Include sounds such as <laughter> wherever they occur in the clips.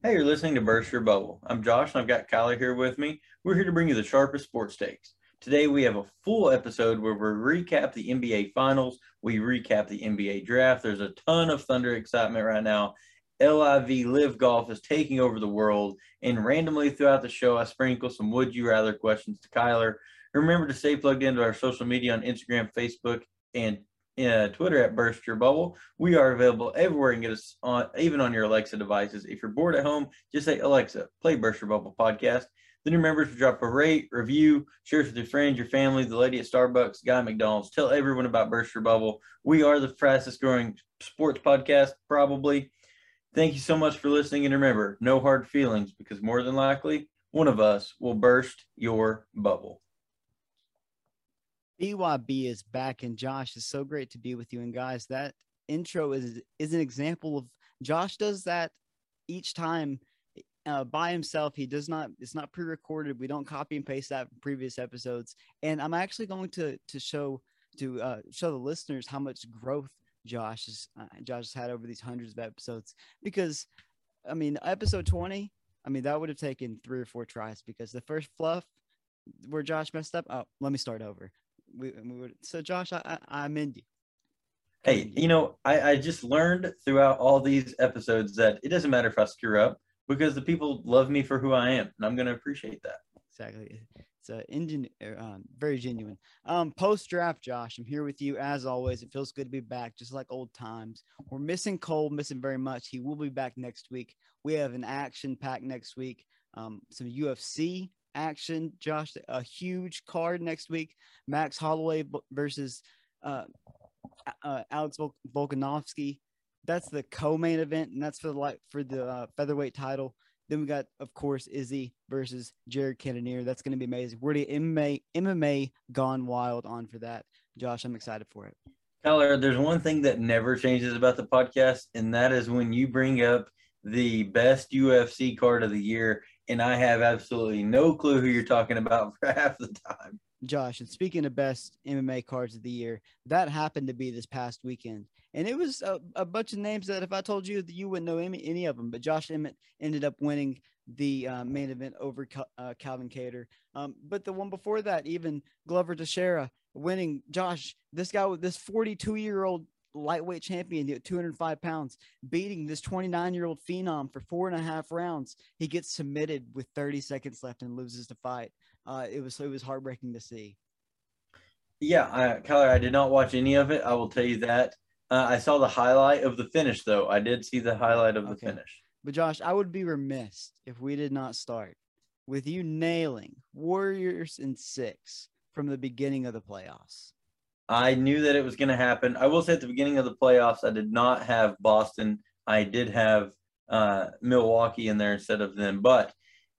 Hey, you're listening to Burst Your Bubble. I'm Josh, and I've got Kyler here with me. We're here to bring you the sharpest sports takes. Today, we have a full episode where we recap the NBA Finals, we recap the NBA Draft. There's a ton of Thunder excitement right now. LIV Live Golf is taking over the world, and randomly throughout the show, I sprinkle some Would You Rather questions to Kyler. Remember to stay plugged into our social media on Instagram, Facebook, and uh, Twitter at Burst Your Bubble. We are available everywhere and get us on, even on your Alexa devices. If you're bored at home, just say Alexa, play Burst Your Bubble podcast. Then remember to drop a rate, review, share with your friends, your family, the lady at Starbucks, guy McDonald's. Tell everyone about Burst Your Bubble. We are the fastest growing sports podcast, probably. Thank you so much for listening. And remember, no hard feelings because more than likely, one of us will burst your bubble. BYB is back, and Josh is so great to be with you. And guys, that intro is is an example of Josh does that each time uh, by himself. He does not. It's not pre-recorded. We don't copy and paste that from previous episodes. And I'm actually going to to show to uh, show the listeners how much growth Josh has uh, Josh has had over these hundreds of episodes. Because, I mean, episode 20. I mean, that would have taken three or four tries because the first fluff where Josh messed up. Oh, let me start over we, we would. So Josh, I, I am in you. Hey, you know, I, I just learned throughout all these episodes that it doesn't matter if I screw up because the people love me for who I am, and I'm going to appreciate that. Exactly. It's a engine, um, very genuine. Um, post draft, Josh, I'm here with you as always. It feels good to be back, just like old times. We're missing Cole, missing very much. He will be back next week. We have an action pack next week. Um, some UFC action. Josh, a huge card next week. Max Holloway versus uh, uh, Alex Vol- Volkanovski. That's the co-main event, and that's for the light for the uh, featherweight title. Then we got, of course, Izzy versus Jared Cannonier. That's going to be amazing. We're the MMA MMA gone wild on for that. Josh, I'm excited for it. Tyler, there's one thing that never changes about the podcast, and that is when you bring up the best UFC card of the year, and I have absolutely no clue who you're talking about <laughs> for half the time. Josh, and speaking of best MMA cards of the year, that happened to be this past weekend. And it was a, a bunch of names that if I told you that you wouldn't know any, any of them, but Josh Emmett ended up winning the uh, main event over uh, Calvin Kattar. Um, but the one before that, even Glover Teixeira winning. Josh, this guy with this 42 year old lightweight champion at 205 pounds, beating this 29 year old phenom for four and a half rounds. He gets submitted with 30 seconds left and loses the fight. Uh, it was it was heartbreaking to see. Yeah, I, Kyler, I did not watch any of it. I will tell you that. Uh, I saw the highlight of the finish, though. I did see the highlight of the okay. finish. But Josh, I would be remiss if we did not start with you nailing Warriors in six from the beginning of the playoffs. I knew that it was going to happen. I will say at the beginning of the playoffs, I did not have Boston. I did have uh, Milwaukee in there instead of them. But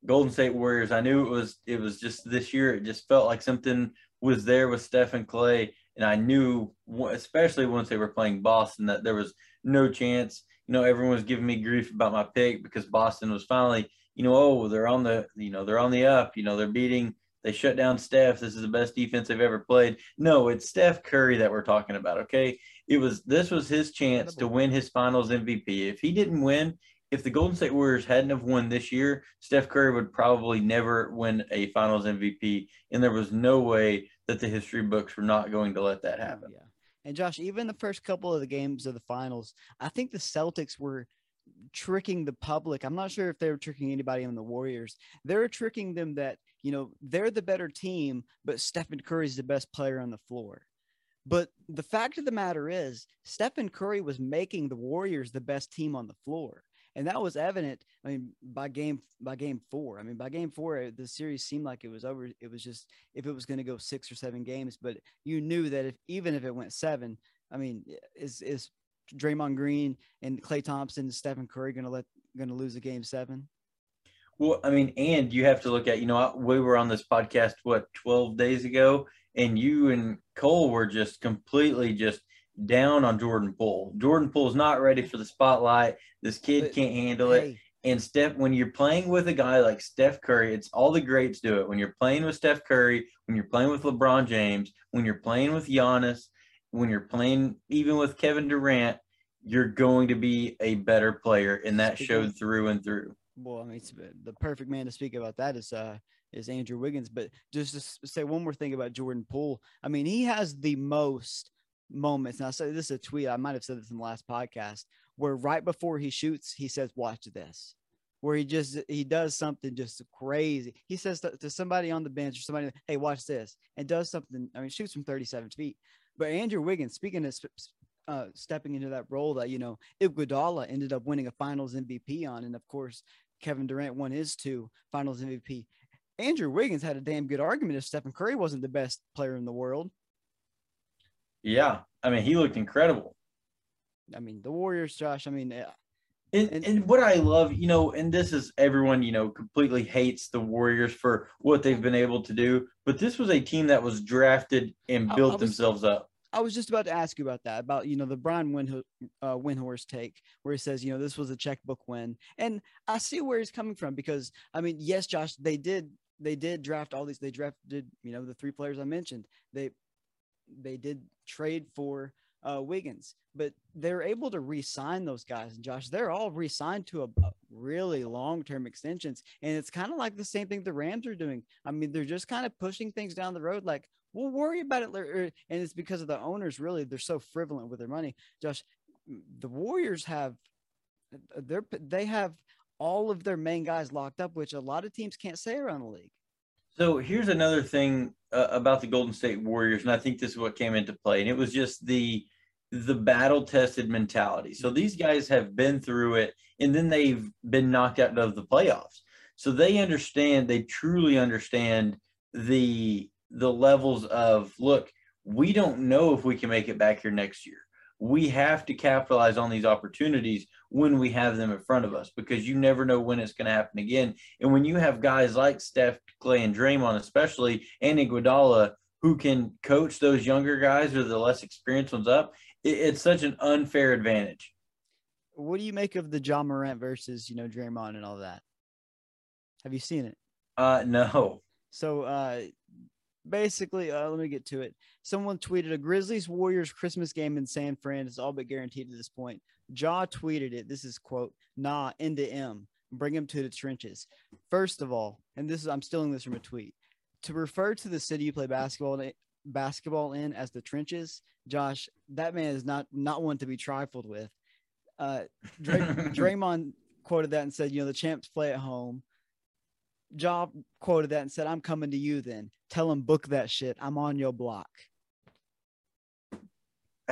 Golden State Warriors, I knew it was it was just this year. It just felt like something was there with Steph and Klay, and I knew, especially once they were playing Boston, that there was no chance. You know, everyone was giving me grief about my pick because Boston was finally, you know, oh, they're on the, you know, they're on the up. You know, they're beating they shut down Steph. This is the best defense they've ever played. No, it's Steph Curry that we're talking about. Okay, it was this was his chance to win his Finals MVP. If he didn't win, if the Golden State Warriors hadn't have won this year, Steph Curry would probably never win a Finals MVP, and there was no way that the history books were not going to let that happen. Yeah. And Josh, even the first couple of the games of the finals, I think the Celtics were tricking the public. I'm not sure if they were tricking anybody on the Warriors. They're tricking them that, you know, they're the better team, but Stephen Curry is the best player on the floor. But the fact of the matter is, Stephen Curry was making the Warriors the best team on the floor. And that was evident. I mean, by game by game four. I mean, by game four, uh, the series seemed like it was over. It was just if it was going to go six or seven games, but you knew that if even if it went seven, I mean, is is Draymond Green and Klay Thompson and Stephen Curry going to let going to lose a game seven? Well, I mean, and you have to look at you know we were on this podcast what twelve days ago, and you and Cole were just completely just down on Jordan Poole. Jordan Poole's not ready for the spotlight. This kid but, can't handle hey. it. And Steph, when you're playing with a guy like Steph Curry, it's all the greats do it. When you're playing with Steph Curry, when you're playing with LeBron James, when you're playing with Giannis, when you're playing even with Kevin Durant, you're going to be a better player, and that showed through and through. well, I mean, the perfect man to speak about that is uh is Andrew Wiggins. But just to say one more thing about Jordan Poole, I mean, he has the most moments. And I said this is a tweet. I might have said this in the last podcast where right before he shoots, he says, "Watch this." Where he just he does something just crazy. He says to, to somebody on the bench or somebody, "Hey, watch this," and does something. I mean, shoots from 37 feet. But Andrew Wiggins, speaking of uh, stepping into that role that you know Iguodala ended up winning a Finals MVP on, and of course Kevin Durant won his two Finals MVP. Andrew Wiggins had a damn good argument if Stephen Curry wasn't the best player in the world. Yeah, I mean he looked incredible. I mean the Warriors, Josh. I mean. Uh, and, and, and what I love, you know, and this is everyone, you know, completely hates the Warriors for what they've been able to do, but this was a team that was drafted and built was, themselves up. I was just about to ask you about that, about you know the Brian Windhorst, uh, take, where he says you know this was a checkbook win, and I see where he's coming from because I mean yes, Josh, they did they did draft all these, they drafted you know the three players I mentioned, they they did trade for uh, Wiggins, but they're able to re-sign those guys. And Josh, they're all re-signed to a, a really long-term extensions, and it's kind of like the same thing the Rams are doing. I mean, they're just kind of pushing things down the road, like we'll worry about it later. And it's because of the owners, really, they're so frivolent with their money. Josh, the Warriors have they're they have all of their main guys locked up, which a lot of teams can't say around the league. So here's another thing uh, about the Golden State Warriors, and I think this is what came into play, and it was just the the battle tested mentality. So these guys have been through it, and then they've been knocked out of the playoffs. So they understand, they truly understand the the levels of look, we don't know if we can make it back here next year. We have to capitalize on these opportunities when we have them in front of us because you never know when it's going to happen again. And when you have guys like Steph, Klay, and Draymond, especially, and Iguodala, who can coach those younger guys or the less experienced ones up, it, it's such an unfair advantage. What do you make of the Ja Morant versus, you know, Draymond and all that? Have you seen it? Uh, no. So, uh, basically, uh, let me get to it. Someone tweeted a Grizzlies Warriors Christmas game in San Fran is all but guaranteed at this point. Ja tweeted it. This is quote, nah, into M. Bring him to the trenches. First of all, and this is I'm stealing this from a tweet. To refer to the city you play basketball in, basketball in as the trenches, Josh, that man is not not one to be trifled with. Uh, Dray, <laughs> Draymond quoted that and said, you know, the champs play at home. Job quoted that and said, I'm coming to you then. Tell him book that shit. I'm on your block.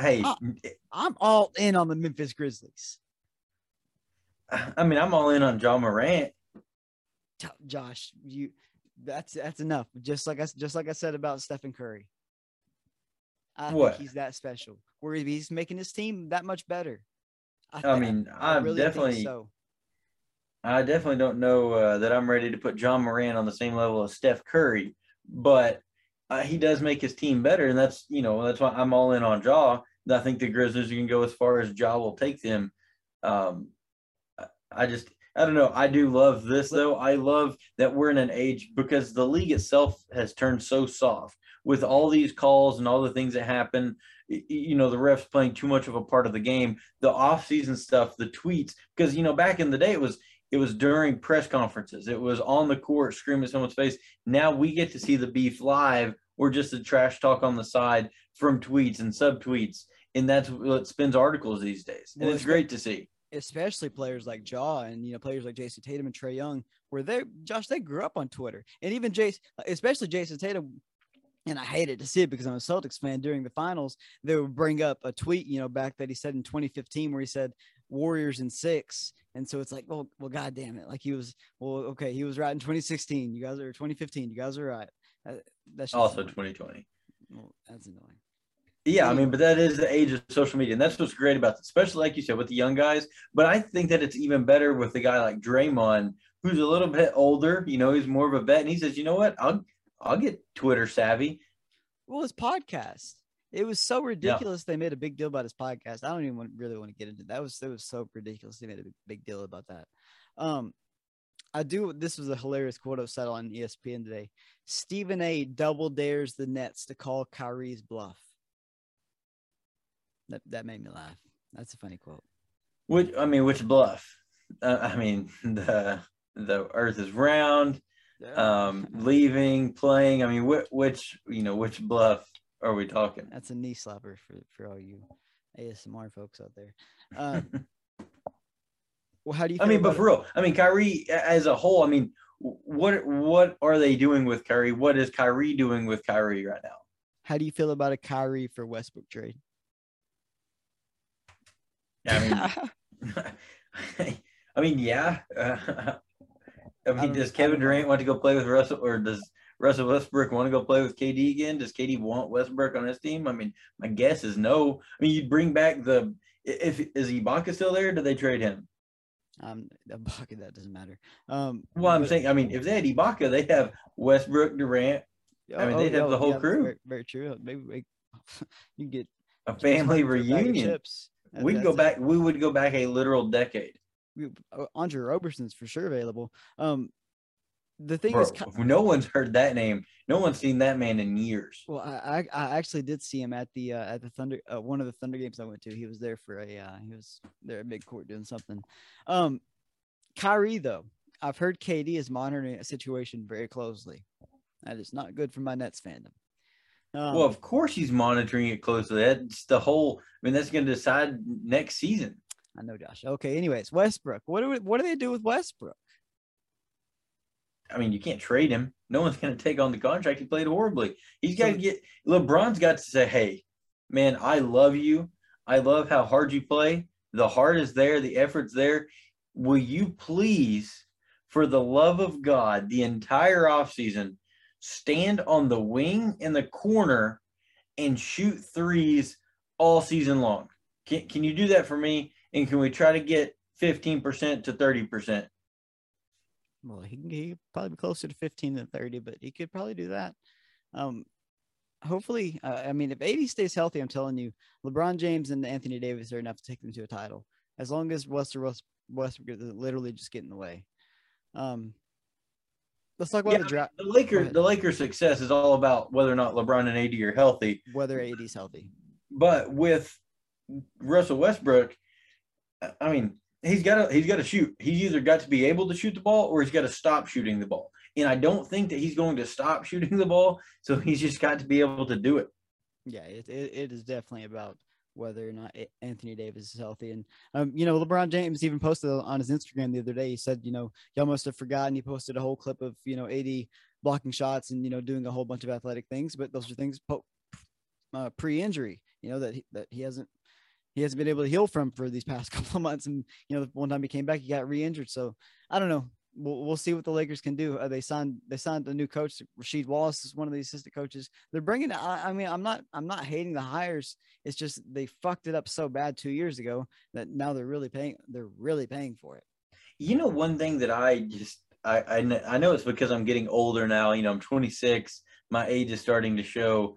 Hey, I'm all in on the Memphis Grizzlies. I mean, I'm all in on Ja Morant. Josh, you that's that's enough. Just like I just like I said about Stephen Curry. I what? think he's that special. Where he's making his team that much better. I, I mean, I, I really definitely so. I definitely don't know uh, that I'm ready to put Ja Morant on the same level as Steph Curry, but uh, he does make his team better, and that's you know that's why I'm all in on Ja. I think the Grizzlies can go as far as Ja will take them. Um, I just I don't know. I do love this though. I love that we're in an age because the league itself has turned so soft with all these calls and all the things that happen. You know, the refs playing too much of a part of the game, the off-season stuff, the tweets. Because you know, back in the day, it was it was during press conferences. It was on the court screaming someone's face. Now we get to see the beef live or just the trash talk on the side from tweets and subtweets. And that's what spins articles these days. And well, it's great to see. Especially players like Ja and you know players like Jayson Tatum and Trae Young, where they Josh they grew up on Twitter, and even Jayson, especially Jayson Tatum, and I hated to see it because I'm a Celtics fan. During the finals, they would bring up a tweet, you know, back that he said in 2015, where he said Warriors in six, and so it's like, well, well, god damn it. Like he was, well, okay, he was right in 2016. You guys are 2015. You guys are right. Uh, that's also annoying. 2020. Well, that's annoying. Yeah, I mean, but that is the age of social media, and that's what's great about it, especially like you said with the young guys. But I think that it's even better with a guy like Draymond, who's a little bit older. You know, he's more of a vet, and he says, "You know what? I'll I'll get Twitter savvy." Well, his podcast. It was so ridiculous. Yeah. They made a big deal about his podcast. I don't even want, really want to get into that. that. Was it was so ridiculous. They made a big, big deal about that. Um, I do. This was a hilarious quote I said on ESPN today. Stephen A. double dares the Nets to call Kyrie's bluff. That that made me laugh. That's a funny quote. Which I mean, which bluff? Uh, I mean <laughs> the the Earth is round, um, leaving, playing. I mean, which, which you know, which bluff are we talking? That's a knee slapper for for all you ASMR folks out there. Um, <laughs> well, how do you? I mean, but for real, I mean, Kyrie as a whole. I mean, what what are they doing with Kyrie? What is Kyrie doing with Kyrie right now? How do you feel about a Kyrie for Westbrook trade? I mean, <laughs> <laughs> I mean, yeah. Uh, I mean, don't- does I Kevin. Durant want to go play with Russell, or does Russell Westbrook want to go play with KD again? Does KD want Westbrook on his team? I mean, my guess is no. I mean, you'd bring back the if is Ibaka still there? do they trade him? um, Ibaka, that doesn't matter. Um, Well, I'm saying, I mean, if they had Ibaka, they'd have Westbrook, Durant, I mean, they'd have the whole crew. Very, very true. Maybe we, <laughs> you get a family reunion. We'd go it. back. We would go back a literal decade. Uh, Andre Roberson's for sure available. Um, the thing Bro, is, <laughs> no one's heard that name. No one's seen that man in years. well, I, I actually did see him at the uh, at the Thunder uh, one of the Thunder games I went to. He was there for a uh, he was there at midcourt doing something. Um, Kyrie though, I've heard KD is monitoring a situation very closely. That is not good for my Nets fandom. Um, well, of course he's monitoring it closely. That's the whole. I mean, that's going to decide next season. I know, Josh. Okay. Anyways, Westbrook. What do we, what do they do with Westbrook? I mean, you can't trade him. No one's going to take on the contract. He played horribly. He's got to get. LeBron's got to say, "Hey, man, I love you. I love how hard you play. The heart is there. The effort's there. Will you please, for the love of God, the entire offseason, stand on the wing in the corner and shoot threes all season long? Can, can you do that for me? And can we try to get 15% to 30%? Well, he can he probably be closer to 15 than 30, but he could probably do that. Um, hopefully, uh, I mean, if AD stays healthy, I'm telling you, LeBron James and Anthony Davis are enough to take them to a title. As long as Westbrook, West- Westbrook literally just get in the way. Um, let's talk about Yeah, the draft. The Lakers, the Lakers' success is all about whether or not LeBron and AD are healthy. Whether AD is healthy. But with Russell Westbrook, I mean, he's got to he's got to shoot. He's either got to be able to shoot the ball or he's got to stop shooting the ball. And I don't think that he's going to stop <laughs> shooting the ball. So he's just got to be able to do it. Yeah, it, it, it is definitely about whether or not Anthony Davis is healthy. And, um, you know, LeBron James even posted on his Instagram the other day. He said, you know, y'all must have forgotten. He posted a whole clip of, you know, AD blocking shots and, you know, doing a whole bunch of athletic things. But those are things po- uh, pre injury, you know, that he, that he hasn't. He hasn't been able to heal from for these past <laughs> couple of months, and you know, one time he came back, he got re-injured. So I don't know. We'll, we'll see what the Lakers can do. Uh, they signed they signed a new coach. Rasheed Wallace is one of the assistant coaches. They're bringing. I, I mean, I'm not I'm not hating the hires. It's just they fucked it up so bad two years ago that now they're really paying. They're really paying for it. You know, one thing that I just I I, I know it's because I'm getting older now. You know, I'm 26. My age is starting to show.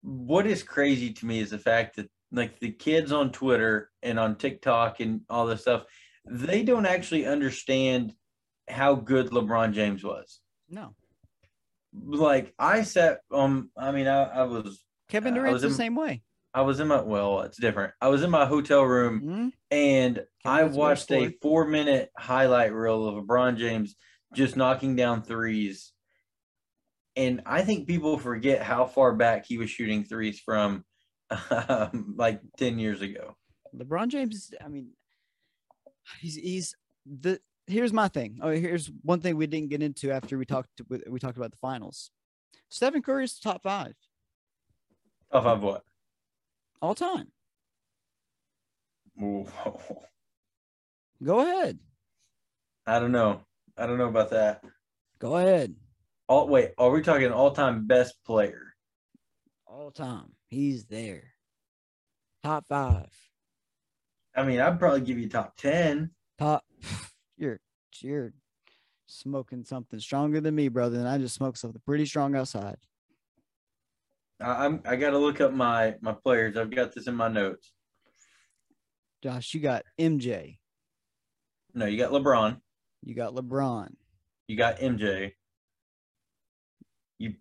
What is crazy to me is the fact that like the kids on Twitter and on TikTok and all this stuff, they don't actually understand how good LeBron James was. No, Like I sat um I mean I, I was Kevin Durant's was the same way. I was in my well, it's different. I was in my hotel room Mhm. and I watched a four minute highlight reel of LeBron James just knocking down threes. And I think people forget how far back he was shooting threes from um, <laughs> like 10 years ago. LeBron James, I mean, he's he's the. Here's my thing. Oh, here's one thing we didn't get into after we talked we talked about the finals. Stephen Curry is top five Off of what? all time. Ooh, Go ahead. I don't know. I don't know about that. Go ahead. All wait, are we talking all time best player? All time. He's there. Top five. I mean, I'd probably give you top 10. Top. <sighs> You're you're smoking something stronger than me, brother. And I just smoked something pretty strong outside. I, I'm I gotta look up my my players. I've got this in my notes. Josh, you got MJ. No, you got LeBron. You got LeBron. You got MJ. You,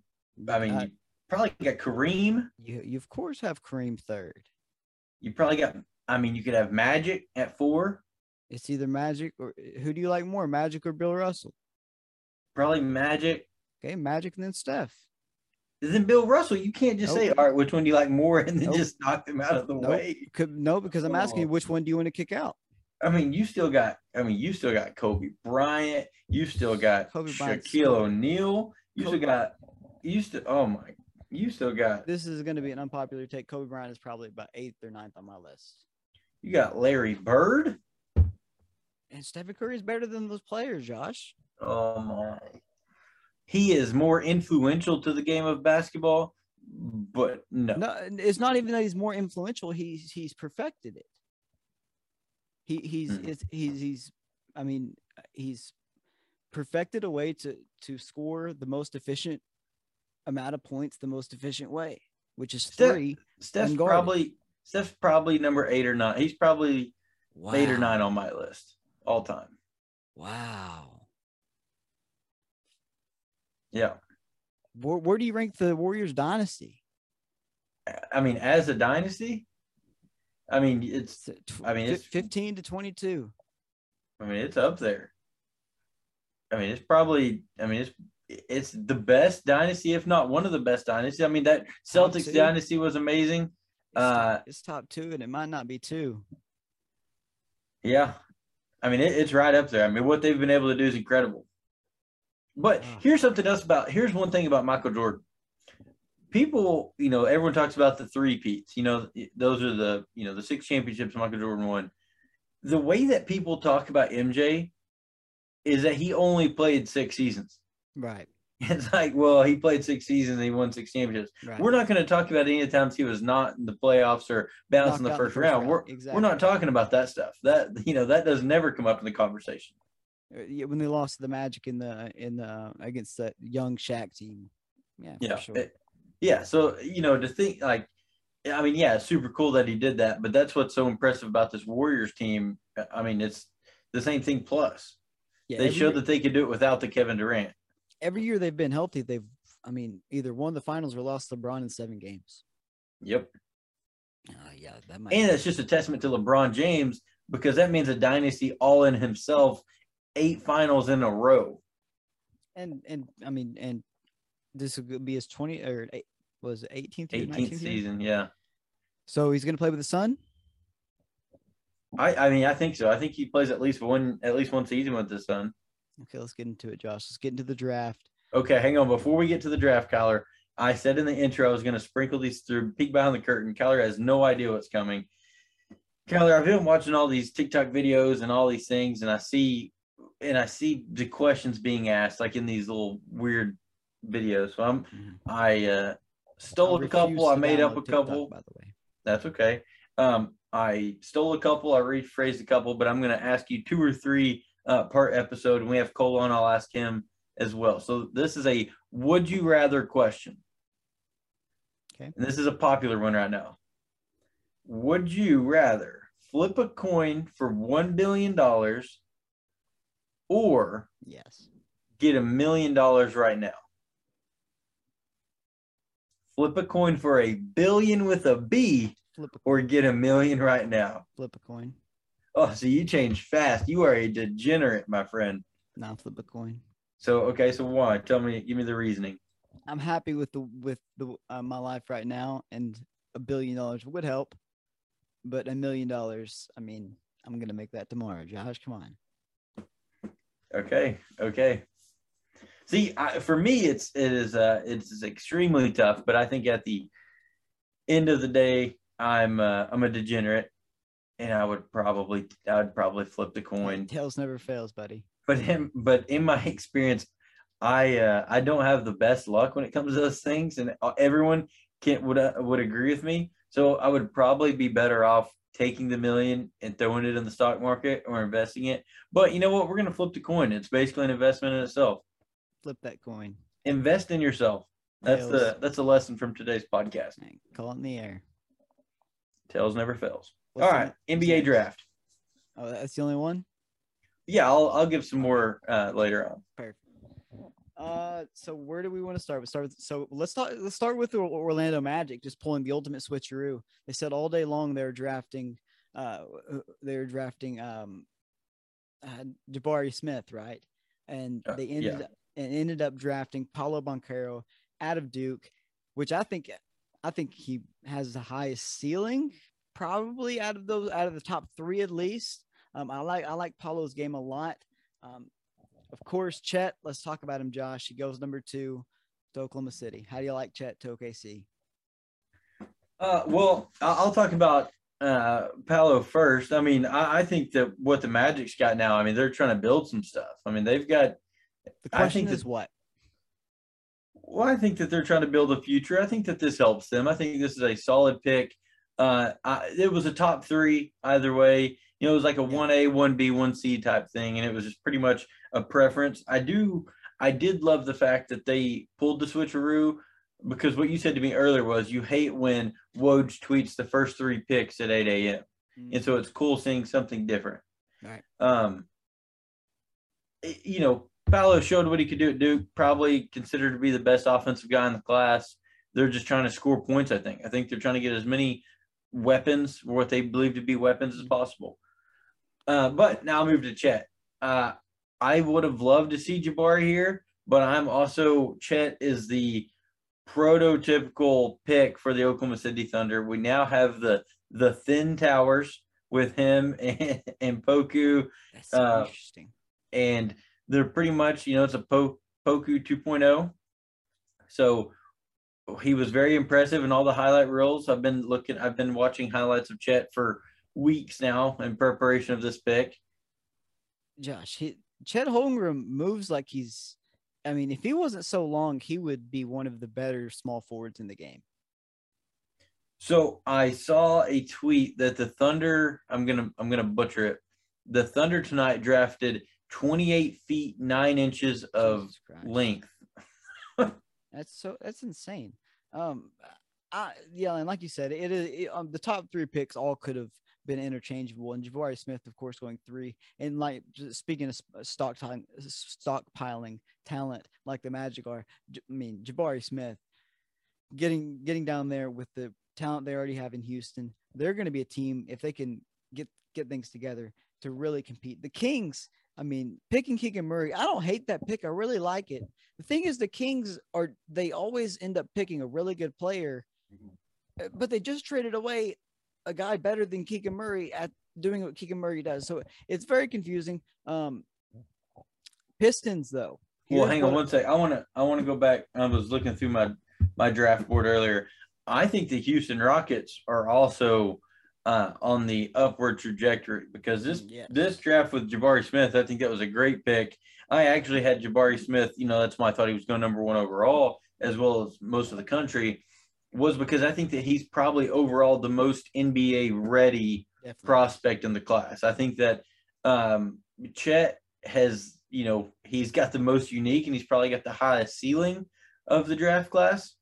I mean, you probably got Kareem. you you of course have Kareem third. You probably got. I mean, you could have Magic at four. It's either Magic or who do you like more, Magic or Bill Russell? Probably Magic. Okay, Magic and then Steph. Then Bill Russell, you can't just say, all right, which one do you like more, <laughs> and then Nope. just knock them out of the Nope. way. Could, no, because I'm asking you which one do you want to kick out? I mean, you still got. I mean, you still got Kobe Bryant. You still got Kobe Shaquille O'Neal. You Kobe- still got. You still. Oh my. You still got. This is going to be an unpopular take. Kobe Bryant is probably about eighth or ninth on my list. You got Larry Bird. And Stephen Curry is better than those players, Josh. Oh my. He is more influential to the game of basketball, but no. No, it's not even that he's more influential. He's he's perfected it. He he's Mhm. it's, he's he's I mean he's perfected a way to to score the most efficient amount of points the most efficient way, which is Steph- three. Steph's probably Steph's probably number eight or nine. He's probably Wow. eight or nine on my list all time. Wow. Yeah. Where, where do you rank the Warriors dynasty? I mean, as a dynasty, I mean it's It's, tw- I mean, it's- 15 to 22. I mean it's up there. I mean it's probably I mean it's it's the best dynasty, if not one of the best dynasties. I mean that Top Celtics dynasty was amazing. It's, top, Uh, it's top two, and it might not be two. Yeah. I mean, it, it's right up there. I mean, what they've been able to do is incredible. But Wow. here's something else about here's one thing about Michael Jordan. People, you know, everyone talks about the three peats. You know, those are the, you know, the six championships Michael Jordan won. The way that people talk about MJ is that he only played six seasons. Right. <laughs> It's like, well, he played six seasons and he won six championships. Right. We're not going to talk about any of the times he was not in the playoffs or bouncing Knocked the out first, round. We're, Exactly. we're not talking about that stuff. That you know that does never come up in the conversation. Uh, yeah, when they lost to the Magic in the in the against that young Shaq team. Yeah, for Yeah, sure. it- yeah. So you know to think like, I mean, yeah, super cool that he did that. But that's what's so impressive about this Warriors team. I mean, it's the same thing plus. yeah, they showed that they could do it without the Kevin Durant. Every year they've been healthy. They've, I mean, either won the finals or lost LeBron in seven games. Yep. Uh, yeah, that might. And it's just a testament to LeBron James because that means a dynasty all in himself, eight finals in a row. and and I mean, and this will be his twenty or eight, was it 18th, 18th 19th year? season. Yeah. So he's gonna play with the son. I, I mean, I think so. I think he plays at least one, at least one season with the son. Okay, let's get into it, Josh. Let's get into the draft. Okay, hang on. Before we get to the draft, Kyler, I said in the intro I was going to sprinkle these through, peek behind the curtain. Kyler has no idea what's coming. Kyler, I've been watching all these TikTok videos and all these things, and I see, and I see the questions being asked, like in these little weird videos. So I'm, I uh, stole I a couple. I made up a TikTok, couple. by the way. That's okay. Um, I stole a couple. I rephrased a couple, but I'm going to ask you two or three uh, part episode. And we have Cole on. I'll ask him as well. So this is a would you rather question. Okay. And this is a popular one right now. Would you rather flip a coin for $1 billion or Yes. get a million dollars right now? Flip a coin for a billion with a B Flip a or get a million right now. flip a coin. Oh, so you change fast. You are a degenerate, my friend. Now flip a coin. So okay, so why? Tell me, give me the reasoning. I'm happy with the with the uh, my life right now, and a billion dollars would help. But a million dollars, I mean, I'm gonna make that tomorrow. Josh, come on. Okay, okay. See, I, for me, it's it is uh it's extremely tough, but I think at the end of the day, I'm uh, I'm a degenerate, and I would probably I'd probably flip the coin. Tails never fails, buddy. But in but in my <laughs> experience, I uh, I don't have the best luck when it comes to those things, and uh, everyone can would uh, would agree with me. So I would probably be better off taking the million and throwing it in the stock market or investing it. But you know what? We're gonna flip the coin. It's basically an investment in itself. Flip that coin. Invest in yourself. That's the that's a lesson from today's podcast. Call it in the air. Tails never fails. What's All right, ne- what's the NBA draft. Oh, that's the only one. Yeah, I'll I'll give some more uh, later on. Perfect. Uh, so where do we want to start? We start with so let's start. Let's start with the Orlando Magic, just pulling the ultimate switcheroo. They said all day long they were drafting. Uh, they're drafting um uh, Jabari Smith, right? And Uh, they ended yeah. up, and ended up drafting Paolo Banchero out of Duke, which I think I think he has the highest ceiling probably out of those out of the top three at least. Um, I like I like Paolo's game a lot. Um, of course, Chet. Let's talk about him, Josh. He goes number two to Oklahoma City. How do you like Chet to OKC? Uh, well, I- I'll talk about uh, Palo first. I mean, I, I think that what the Magic's got now, I mean, they're trying to build some stuff. I mean, they've got, The question is what? well, I think that they're trying to build a future. I think that this helps them. I think this is a solid pick. Uh, I, it was a top three either way. You know, it was like a one A, one B, one C type thing, and it was just pretty much a preference. I do, I did love the fact that they pulled the switcheroo because what you said to me earlier was you hate when Woj tweets the first three picks at 8 a.m. And so it's cool seeing something different. Right. Um, you know, Paolo showed what he could do at Duke, probably considered to be the best offensive guy in the class. They're just trying to score points, I think. I think they're trying to get as many weapons, or what they believe to be weapons, as possible. Uh, but now I'll move to Chet. Uh, I would have loved to see Jabari here, but I'm also, Chet is the prototypical pick for the Oklahoma City Thunder. We now have the the thin towers with him and, and Poku, That's so uh, interesting. and they're pretty much, you know, it's a po- Poku 2.0. So he was very impressive in all the highlight reels. I've been looking, I've been watching highlights of Chet for weeks now in preparation of this pick. Josh, he, Chet Holmgren moves like he's. I mean, if he wasn't so long, he would be one of the better small forwards in the game. So I saw a tweet that the Thunder, I'm gonna I'm gonna butcher it. The Thunder tonight drafted 28 feet nine inches of length. That's so that's insane. Um, I yeah, and like you said, it is it, um, the top three picks all could have been interchangeable, and Jabari Smith, of course, going three. And like speaking of sp- stockpiling, stockpiling talent like the Magic are, I mean Jabari Smith, getting getting down there with the talent they already have in Houston, they're going to be a team if they can get get things together to really compete. The Kings, I mean, picking Keegan Murray, I don't hate that pick. I really like it. The thing is, the Kings are they always end up picking a really good player, uh, but they just traded away a guy better than Keegan Murray at doing what Keegan Murray does. So it's very confusing. Um, Pistons, though. Well, hang on one sec. I want to I want to go back. I was looking through my my draft board earlier. I think the Houston Rockets are also uh, on the upward trajectory because this this draft with Jabari Smith, I think that was a great pick. I actually had Jabari Smith. You know, that's why I thought he was going number one overall, as well as most of the country, was because I think that he's probably overall the most NBA ready Definitely. prospect in the class. I think that um, Chet has, you know, he's got the most unique and he's probably got the highest ceiling of the draft class.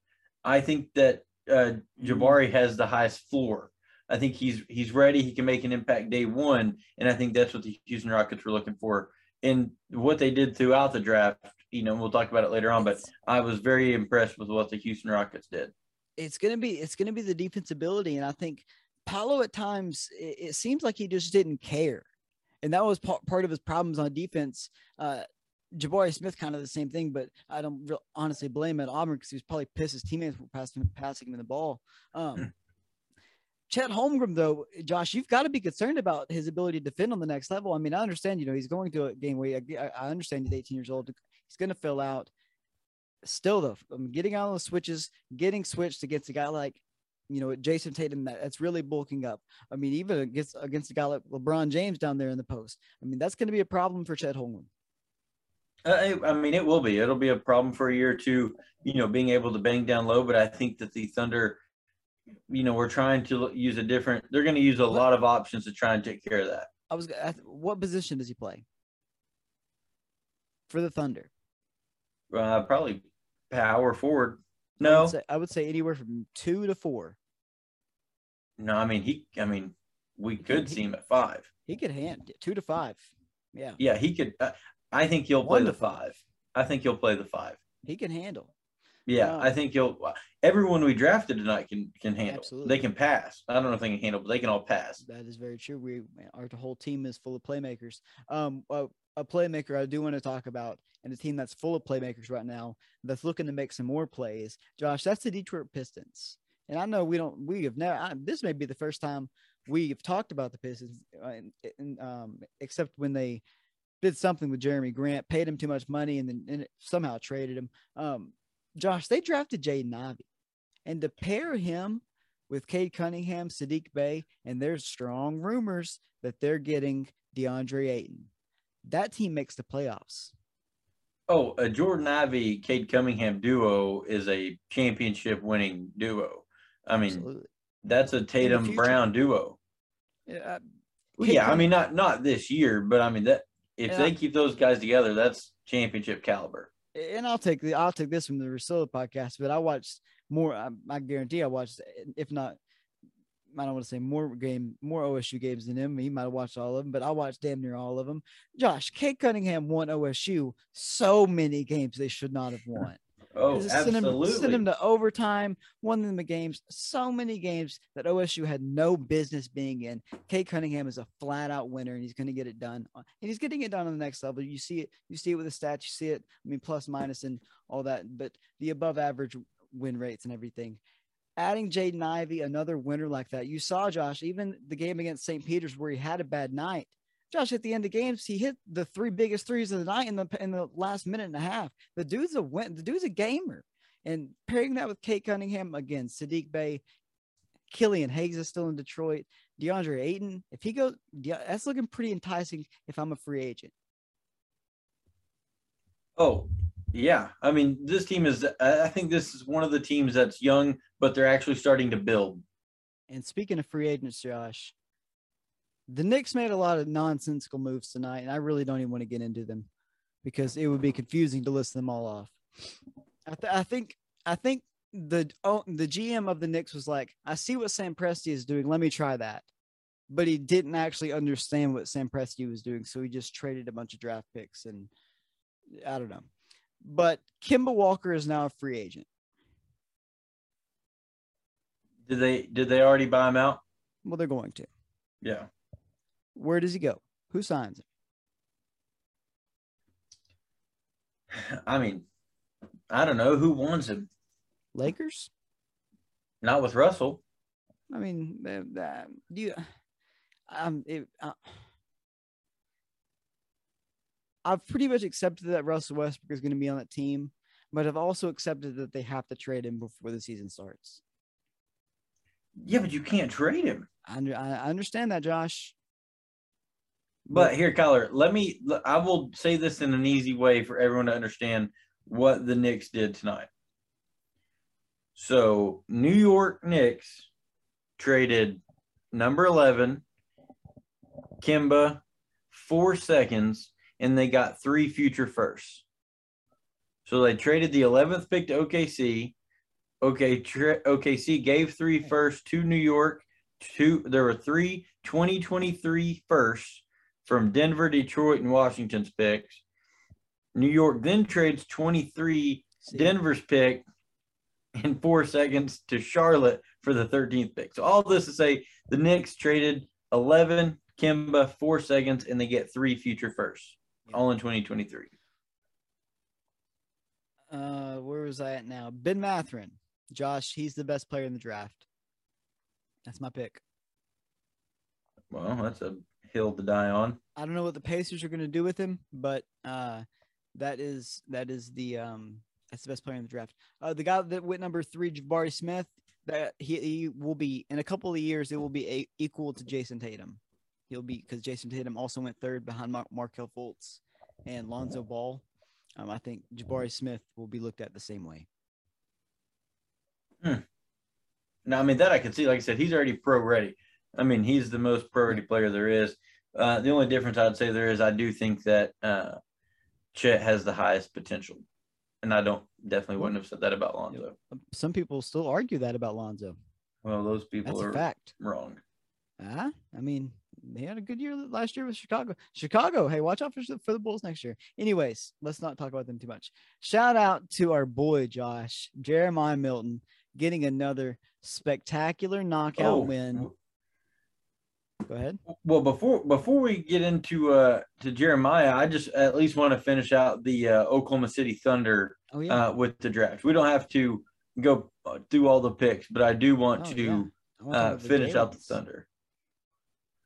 I think that uh, Jabari has the highest floor. I think he's he's ready. He can make an impact day one, and I think that's what the Houston Rockets were looking for. And what they did throughout the draft, you know, we'll talk about it later on. But I was very impressed with what the Houston Rockets did. it's gonna be it's gonna be the defensibility, and I think Paolo at times it, it seems like he just didn't care, and that was part part of his problems on defense. Uh, Jabari Smith kind of the same thing, but I don't real, honestly blame it on Auburn because he was probably pissed his teammates were passing passing him the ball. Um, Chet Holmgren, though, Josh, you've got to be concerned about his ability to defend on the next level. I mean, I understand, you know, he's going to a game where I, I understand he's 18 years old. He's going to fill out. Still, though, I mean, getting on the switches, getting switched against a guy like, you know, Jayson Tatum, that, that's really bulking up. I mean, even against against a guy like LeBron James down there in the post. I mean, that's going to be a problem for Chet Holmgren. Uh, I mean, it will be. It'll be a problem for a year or two, you know, being able to bang down low. But I think that the Thunder, you know, we're trying to use a different. They're going to use a lot of options to try and take care of that. I was, I, what position does he play for the Thunder? Uh, probably power forward. I No, would, say, I would say anywhere from two to four. no. I mean, he. I mean, we could see him at five. He could hand two to five. Yeah, Yeah, he could. Uh, I think he'll play the five. I think he'll play the five. he can handle. Yeah, I think you'll. Everyone we drafted tonight can can handle. Absolutely. They can pass. I don't know if they can handle, but they can all pass. That is very true. We our whole team is full of playmakers. Um, a, a playmaker I do want to talk about, and a team that's full of playmakers right now that's looking to make some more plays. Josh, that's the Detroit Pistons. And I know we don't. We have never. I, this may be the first time we've talked about the Pistons, uh, and, and, um, except when they did something with Jerami Grant, paid him too much money, and then and somehow traded him. Um, Josh, they drafted Jaden Ivey, and to pair him with Cade Cunningham, Saddiq Bey, and there's strong rumors that they're getting DeAndre Ayton. That team makes the playoffs. Oh, a Jordan Ivey, Cade Cunningham duo is a championship winning duo. I mean, Absolutely. that's a Tatum. Brown duo. Yeah, Well, yeah, I mean not not this year, but I mean that if Yeah. they keep those guys together, that's championship caliber. And I'll take the I'll take this from the Russillo podcast, but I watched more. I, I guarantee I watched, if not, I don't want to say more game, more OSU games than him. He might have watched all of them, but I watched damn near all of them. Josh, Cade Cunningham won OSU so many games they should not have won. Oh, Just send him, absolutely. send him to overtime, won them the games, so many games that OSU had no business being in. Cade Cunningham is a flat out winner and he's going to get it done. uh, And he's getting it done on the next level. You see it, you see it with the stats, you see it, I mean, plus, minus, and all that, but the above average win rates and everything. Adding Jaden Ivey, another winner like that. You saw Josh, even the game against St. Peter's where he had a bad night. Josh, at the end of games, he hit the three biggest threes of the night in the in the last minute and a half. The dude's a win. The dude's a gamer. And pairing that with Cade Cunningham again, Saddiq Bey, Killian Hayes is still in Detroit. DeAndre Ayton, if he goes, that's looking pretty enticing. If I'm a free agent, Oh, yeah. I mean, this team is. I think this is one of the teams that's young, but they're actually starting to build. and speaking of free agents, Josh, the Knicks made a lot of nonsensical moves tonight, and I really don't even want to get into them because it would be confusing to list them all off. I, th- I think I think the oh, the GM of the Knicks was like, I see what Sam Presti is doing. Let me try that. But he didn't actually understand what Sam Presti was doing, so he just traded a bunch of draft picks, and I don't know. But Kemba Walker is now a free agent. Did they? Did they already buy him out? Well, they're going to. Yeah. Where does he go? Who signs him? <sighs> I mean, I don't know who wants him. Lakers? Not with Russell. I mean, uh, uh, do you? Um, it, uh, I've pretty much accepted that Russell Westbrook is going to be on that team, but I've also accepted that they have to trade him before the season starts. Yeah, but you can't trade him. I I understand that, Josh. But here, Kyler, let me. I will say this in an easy way for everyone to understand what the Knicks did tonight. So, New York Knicks traded number 11, Kemba, four seconds, and they got three future firsts. So, they traded the 11th pick to OKC. Okay, tra- OKC gave three firsts to New York. Two, there were three 2023 firsts from Denver, Detroit, and Washington's picks. New York then trades 23 See, Denver's pick in four seconds to Charlotte for the 13th pick. So all this to say, the Knicks traded 11 Kemba four seconds, and they get three future firsts, all in 2023. uh, where was I at now? Ben Mathurin, Josh. He's the best player in the draft. That's my pick. Well, that's a hill to die on. I don't know what the Pacers are going to do with him, but uh, that is that is the um that's the best player in the draft. Uh, the guy that went number three, Jabari Smith, that he, he will be in a couple of years. It will be a, equal to Jayson Tatum. He'll be because Jayson Tatum also went third behind Mar- Markelle Fultz and Lonzo Ball. Um, I think Jabari Smith will be looked at the same way. Now, I mean, that I can see. Like I said, he's already pro ready. I mean, he's the most priority player there is. Uh, the only difference I'd say there is, I do think that uh, Chet has the highest potential. And I don't definitely wouldn't have said that about Lonzo. Some people still argue that about Lonzo. Well, those people That's are fact. wrong. Ah, I mean, they had a good year last year with Chicago. Chicago, hey, watch out for, for the Bulls next year. Anyways, let's not talk about them too much. Shout out to our boy Josh Jeremiah Milton getting another spectacular knockout Oh, win. Go ahead. Well, before before we get into uh to Jeremiah, I just at least want to finish out the uh, Oklahoma City Thunder Oh yeah. uh, with the draft. We don't have to go through all the picks, but I do want Oh, to yeah. Uh, finish out the Thunder.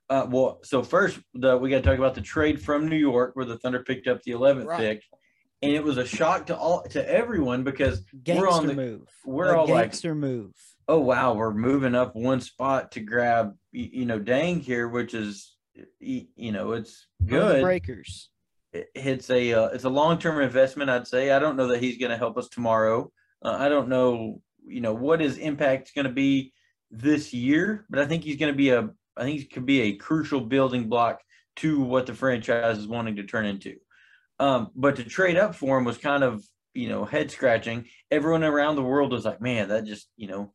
Uh, well, so first, the, we got to talk about the trade from New York, where the Thunder picked up the 11th Right. pick, and it was a shock to all to everyone because Gangster we're on the- move. we're A all like, gangster move. Oh wow, we're moving up one spot to grab you know Dieng here, which is you know it's good. breakers. It's a uh, it's a long term investment, I'd say. I don't know that he's going to help us tomorrow. Uh, I don't know you know what his impact is going to be this year, but I think he's going to be a I think he could be a crucial building block to what the franchise is wanting to turn into. Um, but to trade up for him was kind of you know head scratching. Everyone around the world was like, man, that just you know,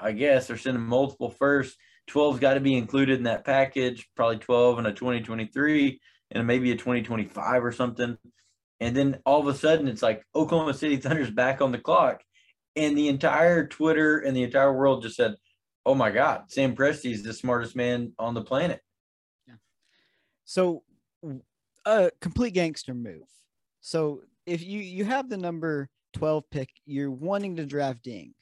I guess they're sending multiple first. 12's got to be included in that package, probably 12 and a 2023 and maybe a 2025 or something. And then all of a sudden, it's like Oklahoma City <laughs> Thunder's back on the clock. And the entire Twitter and the entire world just said, oh my God, Sam Presti is the smartest man on the planet. Yeah. So, a complete gangster move. So, if you you have the number 12 pick, you're wanting to draft Dieng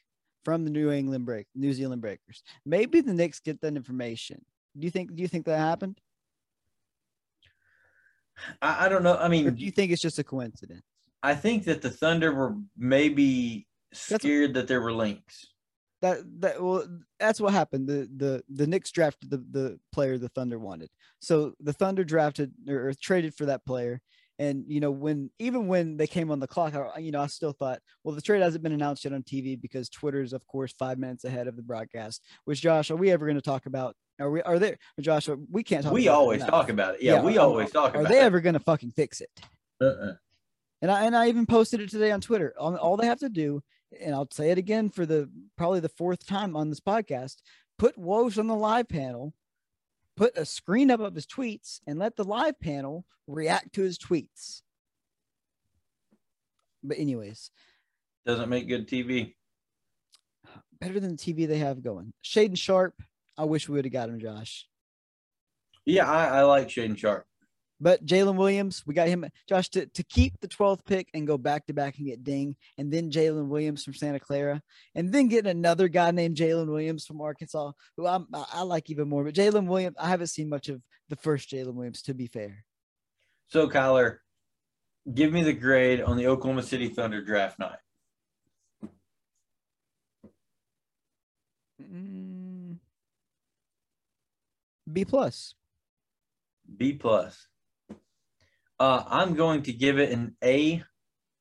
from the New England Break, New Zealand Breakers. Maybe the Knicks get that information. Do you think do you think that happened? I, I don't know. I Or mean, do you think it's just a coincidence? I think that the Thunder were maybe what- scared that there were links. That that well, that's what happened. The the the Knicks drafted the the player the Thunder wanted. So the Thunder drafted or, or traded for that player. And you know when even when they came on the clock, I, you know I still thought, well, the trade hasn't been announced yet on TV because Twitter is, of course five minutes ahead of the broadcast. Which Josh, are we ever going to talk about? Are we? Are there? Josh, uh, we can't talk. We always talk about it. Yeah, Yeah, we are- always talk Are about they it. ever going to fucking fix it? Uh-uh. And I and I even posted it today on Twitter. All, all they have to do, and I'll say it again for the probably the fourth time on this podcast, put Woj on the live panel, put a screen up of his tweets, and let the live panel react to his tweets. But anyways, Doesn't make good TV. better than the TV they have going. Shaedon Sharpe, I wish we would have got him, Josh. Yeah, I, I like Shaedon Sharpe. But Jalen Williams, we got him, Josh, to, to keep the 12th pick and go back to back and get Dieng, and then Jalen Williams from Santa Clara, and then getting another guy named Jalen Williams from Arkansas, who I'm, I I like even more. But Jalen Williams, I haven't seen much of the first Jalen Williams, to be fair. So, Kyler, give me the grade on the Oklahoma City Thunder draft night. Mm, B plus. B plus. Uh, I'm going to give it an A,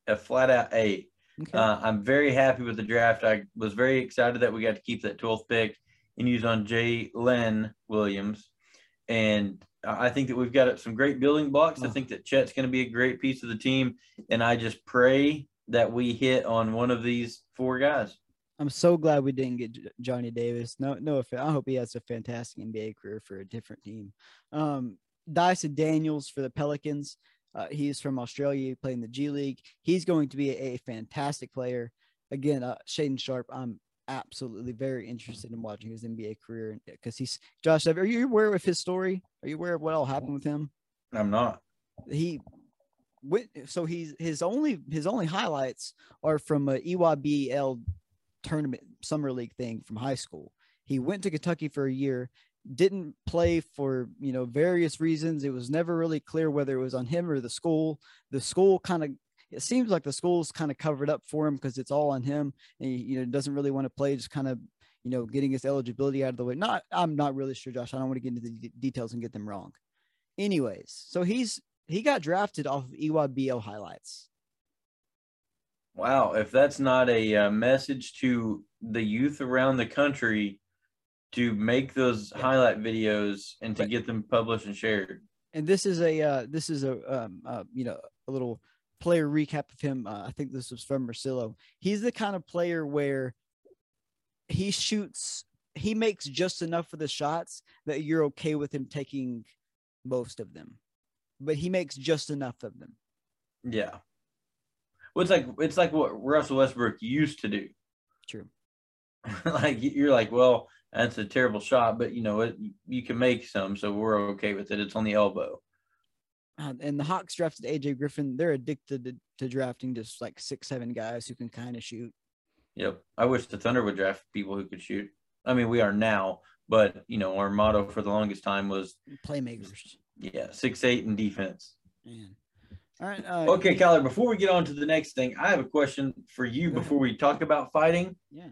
a flat out A. Okay. Uh, I'm very happy with the draft. I was very excited that we got to keep that 12th pick and use on Jalen Williams. And I think that we've got some great building blocks. I Oh. think that Chet's going to be a great piece of the team. And I just pray that we hit on one of these four guys. I'm so glad we didn't get Johnny Davis. No, no offense. I hope he has a fantastic NBA career for a different team. Um, Dyson Daniels for the Pelicans. Uh, he's from Australia. playing the G League. He's going to be a, a fantastic player. Again, uh, Shaedon Sharpe. I'm absolutely very interested in watching his NBA career because he's Josh. Are you aware of his story? Are you aware of what all happened with him? I'm not. he went so he's his only his only highlights are from a EYBL tournament summer league thing from high school. He went to Kentucky for a year, didn't play for you know various reasons. It was never really clear whether it was on him or the school. The school kind of it seems like the school's kind of covered up for him because it's all on him. And he, you know doesn't really want to play, just kind of you know getting his eligibility out of the way. Not I'm not really sure, Josh. I don't want to get into the de- details and get them wrong. Anyways, so he's he got drafted off of E EYBL highlights. Wow. If that's not a uh, message to the youth around the country to make those Yeah. highlight videos and to Right. get them published and shared. And this is a uh, this is a um, uh, you know a little player recap of him. Uh, I think this was from Marcillo. He's the kind of player where he shoots he makes just enough of the shots that you're okay with him taking most of them, but he makes just enough of them. Yeah. Well, it's like it's like what Russell Westbrook used to do. True. <laughs> like you're like, well, that's a terrible shot, but you know it, you can make some, so we're okay with it. It's on the elbow. Uh, and the Hawks drafted AJ Griffin. They're addicted to, to drafting just like six, seven guys who can kind of shoot. Yep. I wish the Thunder would draft people who could shoot. I mean, we are now, but you know, our motto for the longest time was playmakers. Yeah, six eight and defense. Man. All right. Uh, okay, Kyler. Before we get on to the next thing, I have a question for you before we talk about fighting. Yeah.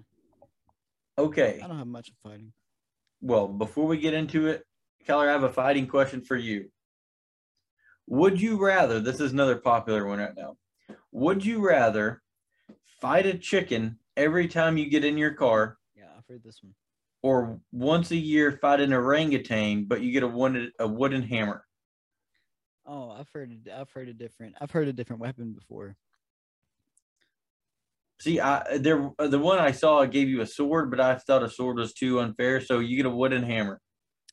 Okay. I don't have much of fighting. Well, before we get into it, Keller, I have a fighting question for you. Would you rather? This is another popular one right now. Would you rather fight a chicken every time you get in your car? Yeah, I've heard this one. Or once a year fight an orangutan, but you get a wooden a wooden hammer. Oh, I've heard I've heard a different I've heard a different weapon before. See, I there the one I saw gave you a sword, but I thought a sword was too unfair, so you get a wooden hammer.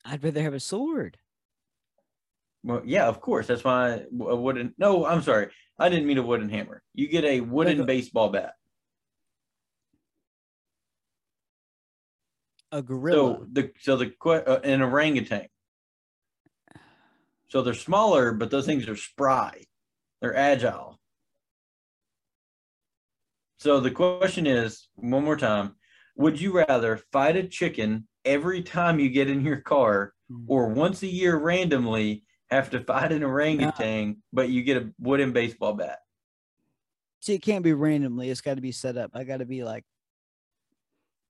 I'd rather have a sword. Well, yeah, of course. That's why a wooden. No, I'm sorry. I didn't mean a wooden hammer. You get a wooden like a, baseball bat. A gorilla. So the so the uh, an orangutan. So they're smaller, but those things are spry. They're agile. So the question is, one more time, would you rather fight a chicken every time you get in your car, hmm. or once a year randomly have to fight an orangutan, but you get a wooden baseball bat. See, it can't be randomly. It's got to be set up. I got to be like,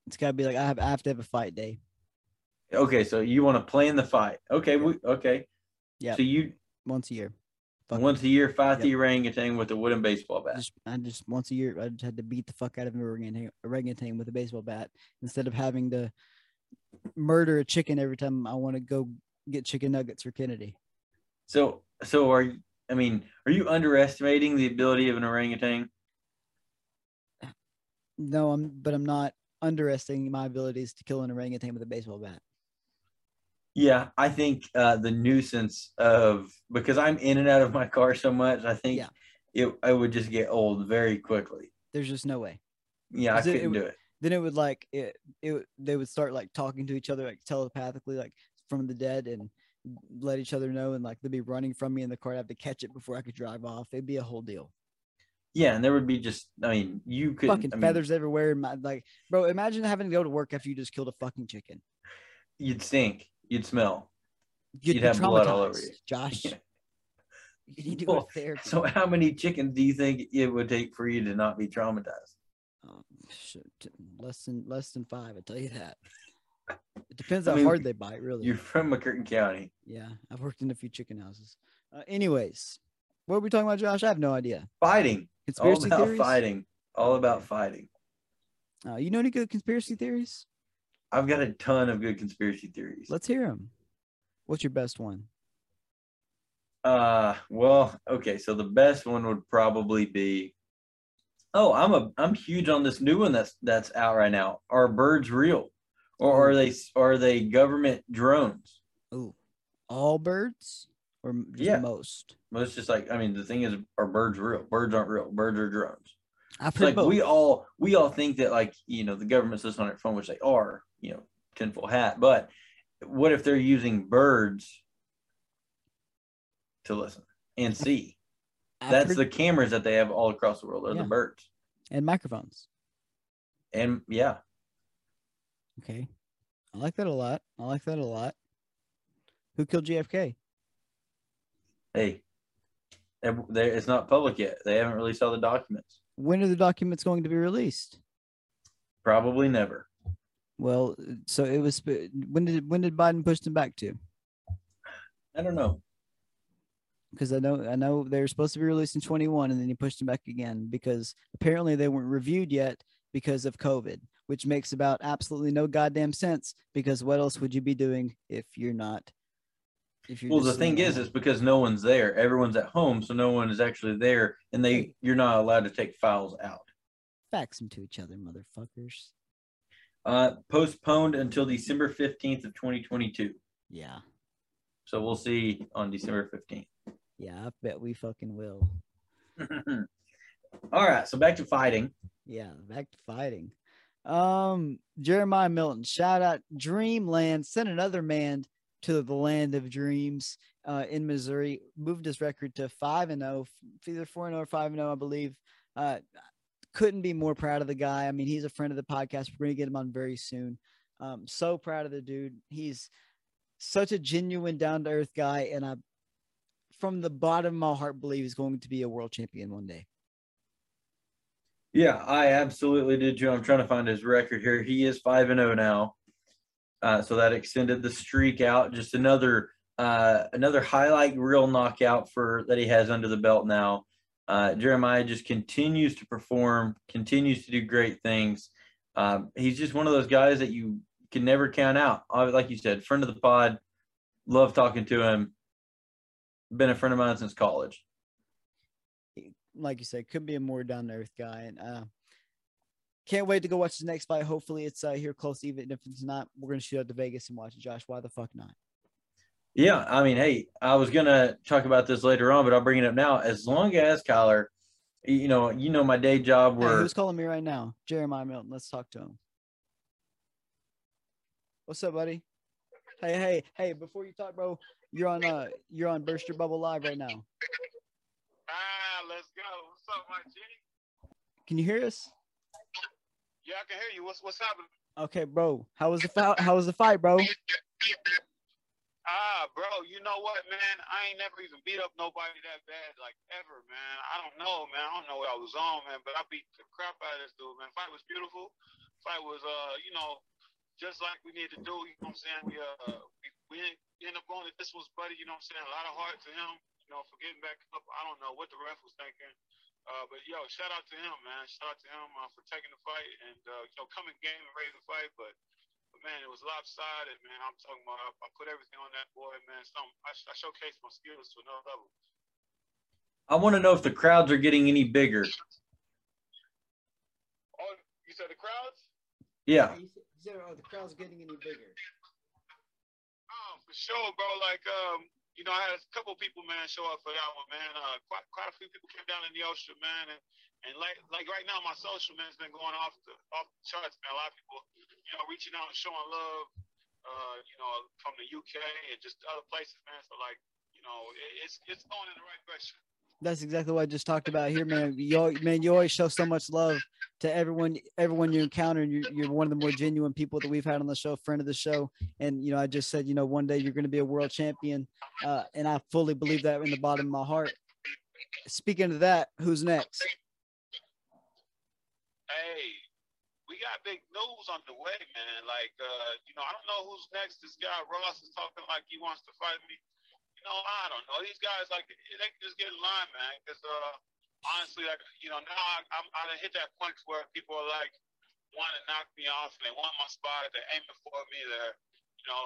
it's got to be like I have, I have to have a fight day. Okay, so you want to plan the fight? Okay, we, okay. Yeah. So you once a year. Once a year, fight yep. the orangutan with a wooden baseball bat. Just, I just once a year, I just had to beat the fuck out of an orangutan, orangutan with a baseball bat instead of having to murder a chicken every time I want to go get chicken nuggets for Kennedy. So, so are you, I mean, are you underestimating the ability of an orangutan? No, I'm, but I'm not underestimating my abilities to kill an orangutan with a baseball bat. Yeah, I think uh, the nuisance of because I'm in and out of my car so much, I think yeah. it I would just get old very quickly. There's just no way. Yeah, I couldn't it, it do it. Then it would like it, it. They would start like talking to each other like telepathically, like from the dead, and let each other know and like they'd be running from me in the car. I'd have to catch it before I could drive off. It'd be a whole deal. Yeah, and there would be just I mean, you could fucking I feathers mean, everywhere. My, like, bro, imagine having to go to work after you just killed a fucking chicken. You'd stink. You'd smell. You'd, You'd have blood all over you. <laughs> Josh. Yeah. You need to go to therapy. So how many chickens do you think it would take for you to not be traumatized? Um, less than less than five, I tell you that. It depends I how mean, hard they bite, really. You're from McCurtain County. Yeah, I've worked in a few chicken houses. Uh, anyways, what are we talking about, Josh? I have no idea. Fighting. Conspiracy All about theories? fighting. All about fighting. Uh, you know any good conspiracy theories? I've got a ton of good conspiracy theories. Let's hear them. What's your best one? Uh, well, okay. So the best one would probably be. Oh, I'm a I'm huge on this new one that's that's out right now. Are birds real? or are they are they government drones? Oh, all birds or yeah. most? Most just like I mean, the thing is, are birds real? Birds aren't real. Birds are drones. I've heard like both. we all we all think that like you know the government's listening on their phone, which they are, you know, tinfoil hat. But what if they're using birds to listen and see? I've That's heard... the cameras that they have all across the world. Are yeah. the birds and microphones. And yeah, Okay. I like that a lot. I like that a lot. Who killed JFK? Hey, it's not public yet. They haven't released all the documents. When are the documents going to be released? Probably never. Well, so it was when did when did Biden push them back to? I don't know. Because I know I know they were supposed to be released in 21 and then he pushed them back again because apparently they weren't reviewed yet because of COVID which makes about absolutely no goddamn sense because what else would you be doing if you're not if you're well the thing is it's because no one's there everyone's at home so no one is actually there and they you're not allowed to take files out fax them to each other motherfuckers Uh, postponed until December 15th of 2022. Yeah. So we'll see on December 15th. Yeah, I bet we fucking will. <laughs> All right, so back to fighting. Yeah, back to fighting. Um, Jeremiah Milton, shout out Dreamland, sent another man to the land of dreams uh, in Missouri, moved his record to five and zero, either four and zero or five and zero, I believe. Uh, couldn't be more proud of the guy. I mean, he's a friend of the podcast. We're going to get him on very soon. Um, so proud of the dude. He's such a genuine, down to earth guy, and I, from the bottom of my heart, believe he's going to be a world champion one day. Yeah, I absolutely did too. I'm trying to find his record here. He is five and zero now, uh, so that extended the streak out. Just another uh, another highlight reel knockout for that he has under the belt now. Uh, Jeremiah just continues to perform, continues to do great things. Um, he's just one of those guys that you can never count out. Like you said, friend of the pod, love talking to him. Been a friend of mine since college like you said, could be a more down to earth guy. And uh, can't wait to go watch the next fight. Hopefully, it's uh, here close. Even if it's not, we're gonna shoot out to Vegas and watch it. Josh, why the fuck not? Yeah, I mean, hey, I was gonna talk about this later on, but I'll bring it up now. As long as Kyler, you know, you know my day job. Where hey, who's calling me right now? Jeremiah Milton. Let's talk to him. What's up, buddy? Hey, hey, hey! Before you talk, bro, you're on uh, you're on Burst Your Bubble live right now. Ah, let's go. What's up, my G? Can you hear us? Yeah, I can hear you. What's what's happening? Okay, bro. How was the fight? How was the fight, bro? Ah, bro, you know what, man? I ain't never even beat up nobody that bad, like ever, man. I don't know, man. I don't know what I was on, man, but I beat the crap out of this dude, man. Fight was beautiful. Fight was, uh, you know, just like we need to do. You know what I'm saying? We uh, we, we end up going. This was buddy. You know what I'm saying? A lot of heart to him You know, for getting back up. I don't know what the ref was thinking. Uh, but yo, shout out to him, man. Shout out to him uh, for taking the fight and uh, you know coming game and ready to fight. But, but man, it was lopsided, man. I'm talking about. I, I put everything on that boy, man. Some I, I showcased my skills to another level. I want to know if the crowds are getting any bigger. Oh, you said the crowds? Yeah. You said, oh, the crowds getting any bigger? Oh, for sure, bro. Like, um, you know, I had a couple people, man, show up for that one, man. Uh, quite, quite a few people came down in the ocean, man, and and like like right now, my social man's been going off the off the charts, man. A lot of people, you know, reaching out and showing love, uh, you know, from the UK and just other places, man. So like, you know, it's it's going in the right direction. That's exactly what I just talked about here, man. You man, you always show so much love to everyone everyone you encounter and you're, you're one of the more genuine people that we've had on the show friend of the show. And you know i just said you know one day you're going to be a world champion uh, and i fully believe that in the bottom of my heart. Speaking of that who's next? Hey we got big news on the way man. Like uh, you know i don't know who's next. This guy ross is talking like he wants to fight me. You know i don't know. These guys like they can just get in line man because uh honestly, like you know, now I'm I'm I hit that point where people are like want to knock me off and they want my spot, they're aiming for me, they're you know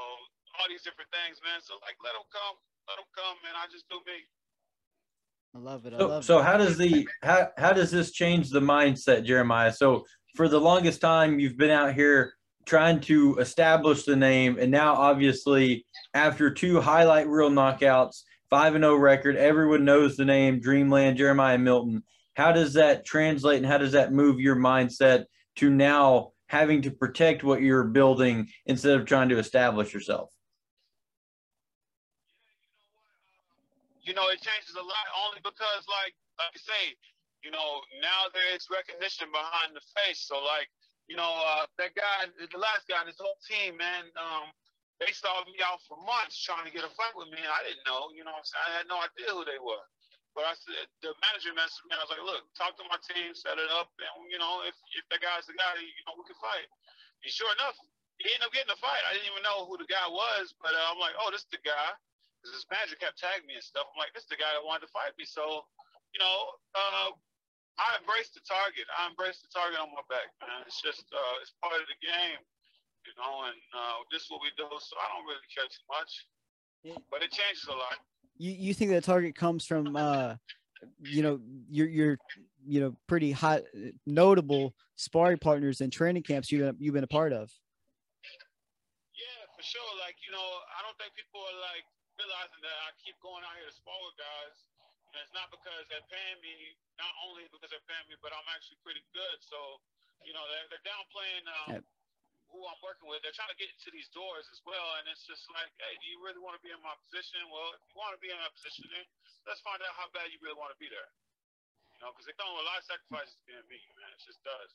all these different things, man. So like, let them come, let them come, man. I just do me. I love it. I so, love so it. how does the how how does this change the mindset, Jeremiah? So for the longest time, you've been out here trying to establish the name, and now obviously after two highlight reel knockouts five and zero oh record. Everyone knows the name Dreamland Jeremiah Milton. How does that translate, and how does that move your mindset to now having to protect what you're building instead of trying to establish yourself? You know, it changes a lot only because, like, like I say, you know, now there is recognition behind the face. So, like, you know, uh, that guy, the last guy, his whole team, man, um, they started me out for months trying to get a fight with me, and I didn't know. You know I'm saying? I had no idea who they were. But I said, the manager messaged me. I was like, look, talk to my team, set it up, and you know, if if that guy's the guy, you know, we can fight. And sure enough, he ended up getting a fight. I didn't even know who the guy was, but uh, I'm like, oh, this is the guy. Because his manager kept tagging me and stuff. I'm like, this is the guy that wanted to fight me. So, you know, uh, I embrace the target. I embrace the target on my back, man. It's just, uh, it's part of the game you know, and uh, this is what we do. So I don't really care too much, but it changes a lot. You you think that target comes from uh, you know, your your you know pretty hot, notable sparring partners and training camps you you've been a part of. Yeah, for sure. Like you know, I don't think people are like realizing that I keep going out here to spar with guys. And it's not because they're paying me, not only because they're paying me, but I'm actually pretty good. So, you know, they're, they're downplaying um, yep. Who I'm working with. They're trying to get into these doors as well. And it's just like, hey, do you really want to be in my position? Well, if you want to be in that position, then let's find out how bad you really want to be there. You know, because they come with a lot of sacrifices being me, man. It just does.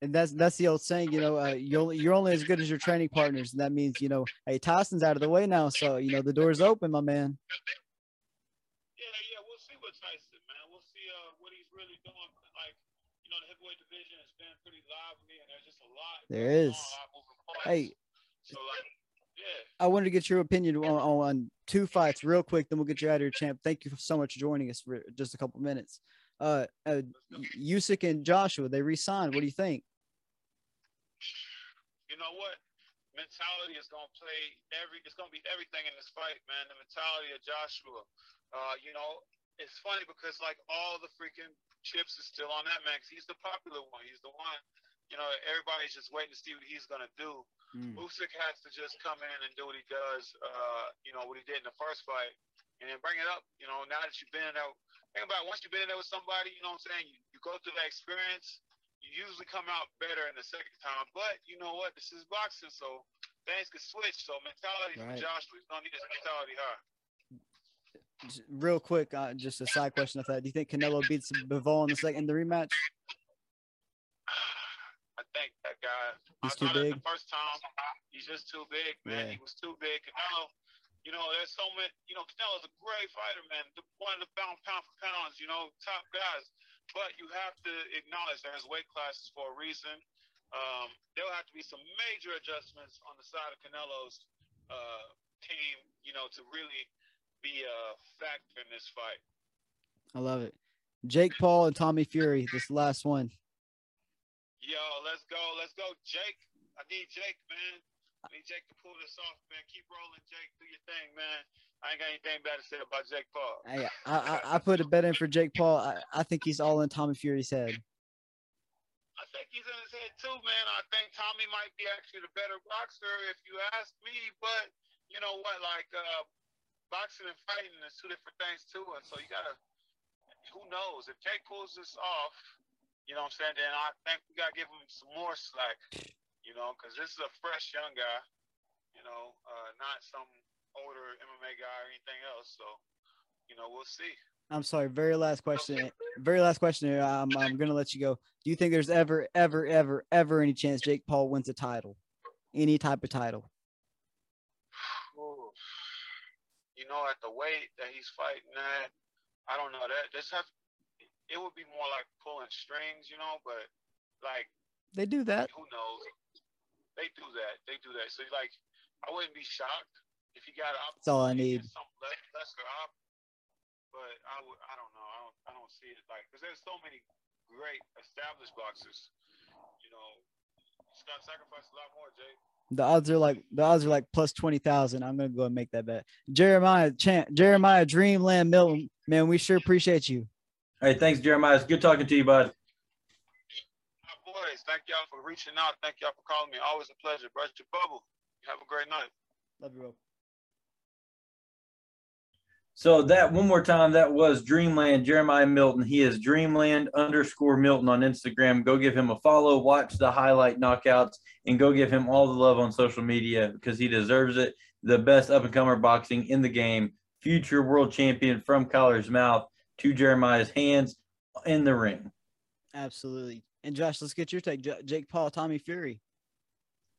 And that's that's the old saying, you know, uh, you're you're only as good as your training partners, and that means, you know, hey, Tyson's out of the way now, so you know the door's open, my man. Yeah, yeah, we'll see what Tyson, man. We'll see uh, what he's really doing. Like, you know, the heavyweight division has been pretty lively, and there's just a lot. There is. Hey. I wanted to get your opinion on, on, two fights real quick, then we'll get you out of here, champ. Thank you so much for joining us for just a couple minutes. Uh, uh Usyk and Joshua, they re-signed. What do you think? You know what? Mentality is gonna play every. It's gonna be everything in this fight, man. The mentality of Joshua. Uh, you know, it's funny because like all the freaking chips is still on that man. He's the popular one. He's the one you know, everybody's just waiting to see what he's going to do. Mm. Usyk has to just come in and do what he does, uh, you know, what he did in the first fight, and then bring it up. You know, now that you've been in there, think about it, once you've been in there with somebody, you know what I'm saying? You, you go through that experience, you usually come out better in the second time. But you know what? This is boxing, so things can switch. So mentality right. for Joshua, he's going to need his mentality high. Real quick, uh, just a side question of that. Do you think Canelo beats Bivol in the second the rematch? I think that guy. He's too big. The first time, he's just too big, man. Yeah. He was too big. Canelo, you know, there's so many. You know, Canelo's a great fighter, man. One of the pound pound for pounds, you know, top guys. But you have to acknowledge there's weight classes for a reason. Um, there'll have to be some major adjustments on the side of Canelo's uh, team, you know, to really be a factor in this fight. I love it. Jake Paul and Tommy Fury, this last one. Yo, let's go. Let's go, Jake. I need Jake, man. I need Jake to pull this off, man. Keep rolling, Jake. Do your thing, man. I ain't got anything bad to say about Jake Paul. Hey, I, I, I put a bet in for Jake Paul. I, I think he's all in Tommy Fury's head. I think he's in his head too, man. I think Tommy might be actually the better boxer if you ask me. But you know what? Like uh, boxing and fighting is two different things too. And so you gotta. Who knows if Jake pulls this off? You know what I'm saying? Then I think we gotta give him some more slack. You know, because this is a fresh young guy. You know, uh, not some older MMA guy or anything else. So, you know, we'll see. I'm sorry. Very last question. Very last question here. I'm, I'm going to let you go. Do you think there's ever, ever, ever, ever any chance Jake Paul wins a title? Any type of title? You know, at the weight that he's fighting at, I don't know. That this has it would be more like pulling strings, you know, but like they do that. Who knows? They do that. They do that. So like, I wouldn't be shocked if he got up. That's all I need. Some lesser op, but I would. I don't know. I don't. I don't see it like because there's so many great established boxers. You know, he's got to sacrifice a lot more, Jay. The odds are like the odds are like plus twenty thousand. I'm gonna go and make that bet. Jeremiah Chant, Jeremiah Dreamland Milton, man, we sure appreciate you. Hey, thanks, Jeremiah. It's good talking to you, bud. My boys, thank y'all for reaching out. Thank y'all for calling me. Always a pleasure. Brush your bubble. Have a great night. Love you, bro. So that one more time, that was Dreamland Jeremiah Milton. He is Dreamland underscore Milton on Instagram. Go give him a follow, watch the highlight knockouts, and go give him all the love on social media because he deserves it. The best up and comer boxing in the game, future world champion from Collar's mouth to Jeremiah's hands in the ring. Absolutely. And Josh, let's get your take. J- Jake Paul, Tommy Fury.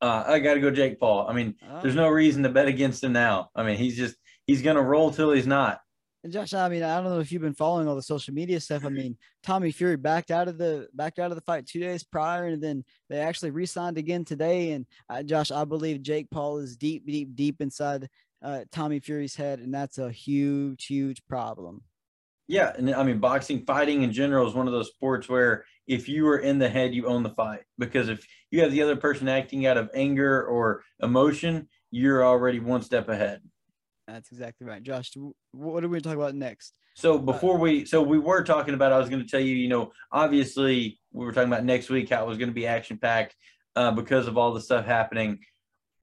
Uh, I got to go Jake Paul. I mean, oh. there's no reason to bet against him now. I mean, he's just he's gonna roll till he's not. And Josh, I mean, I don't know if you've been following all the social media stuff. I mean, Tommy Fury backed out of the backed out of the fight two days prior, and then they actually re-signed again today. And uh, Josh, I believe Jake Paul is deep, deep, deep inside uh, Tommy Fury's head, and that's a huge, huge problem. Yeah, and I mean boxing, fighting in general is one of those sports where if you are in the head, you own the fight. Because if you have the other person acting out of anger or emotion, you're already one step ahead. That's exactly right, Josh. What are we talk about next? So before we, so we were talking about, I was going to tell you, you know, obviously we were talking about next week how it was going to be action packed uh, because of all the stuff happening.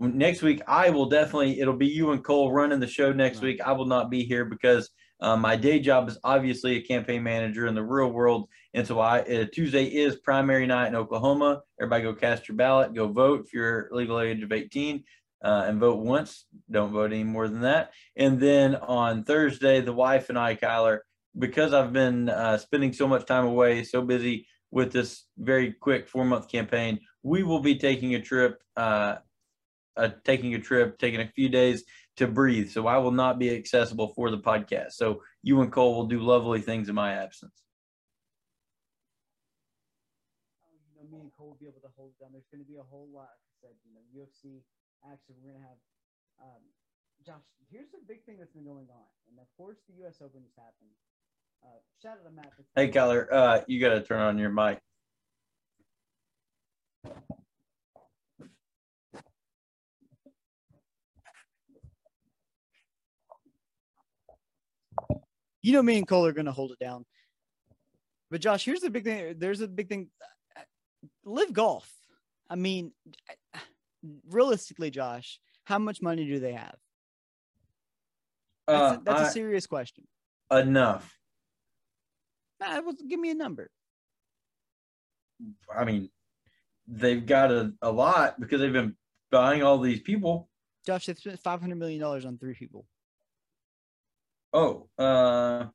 Next week, I will definitely. It'll be you and Cole running the show next Right. week. I will not be here because um, my day job is obviously a campaign manager in the real world, and so I uh, Tuesday is primary night in Oklahoma. Everybody go cast your ballot, go vote if you're legal age of 18, uh, and vote once. Don't vote any more than that. And then on Thursday, the wife and I, Kyler, because I've been uh, spending so much time away, so busy with this very quick four month campaign, we will be taking a trip, uh, taking a trip, taking a few days to breathe. So I will not be accessible for the podcast. So you and Cole will do lovely things in my absence. you know, me and Cole will be able to hold it down. There's going to be a whole lot. Like I said, you know, UFC action. We're going to have. Um, Josh, here's a big thing that's been going on, and of course, the U.S. Open has happened. Uh, shout out to Matt. Hey, Kyler, uh, you got to turn on your mic. You know, me and Cole are going to hold it down. But Josh, here's the big thing. There's a big thing. Live golf. I mean, realistically, Josh, how much money do they have? That's, Uh, a, that's a I- serious question. enough. Nah, well, give me a number. I mean, they've got a, a lot because they've been buying all these people. Josh, they spent five hundred million dollars on three people. Oh, uh,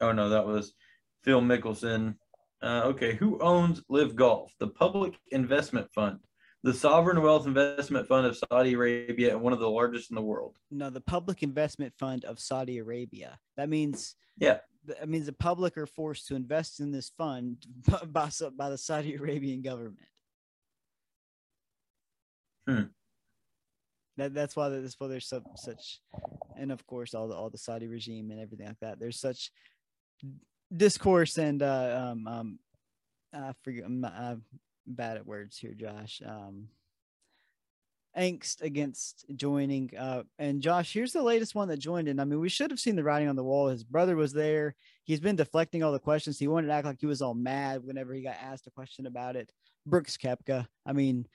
oh no, that was Phil Mickelson. Uh, okay, who owns Live Golf? The Public Investment Fund, the Sovereign Wealth Investment Fund of Saudi Arabia, and one of the largest in the world. No, the Public Investment Fund of Saudi Arabia. That means Yeah. That means the public are forced to invest in this fund <laughs> by by the Saudi Arabian government. Hmm. That that's why that's why there's so, such, and of course all the all the Saudi regime and everything like that. There's such discourse and uh, um um I forget I'm, not, I'm bad at words here, Josh. Um, angst against joining. Uh, and Josh, here's the latest one that joined in. I mean, we should have seen the writing on the wall. His brother was there. He's been deflecting all the questions. He wanted to act like he was all mad whenever he got asked a question about it. Brooks Koepka. I mean,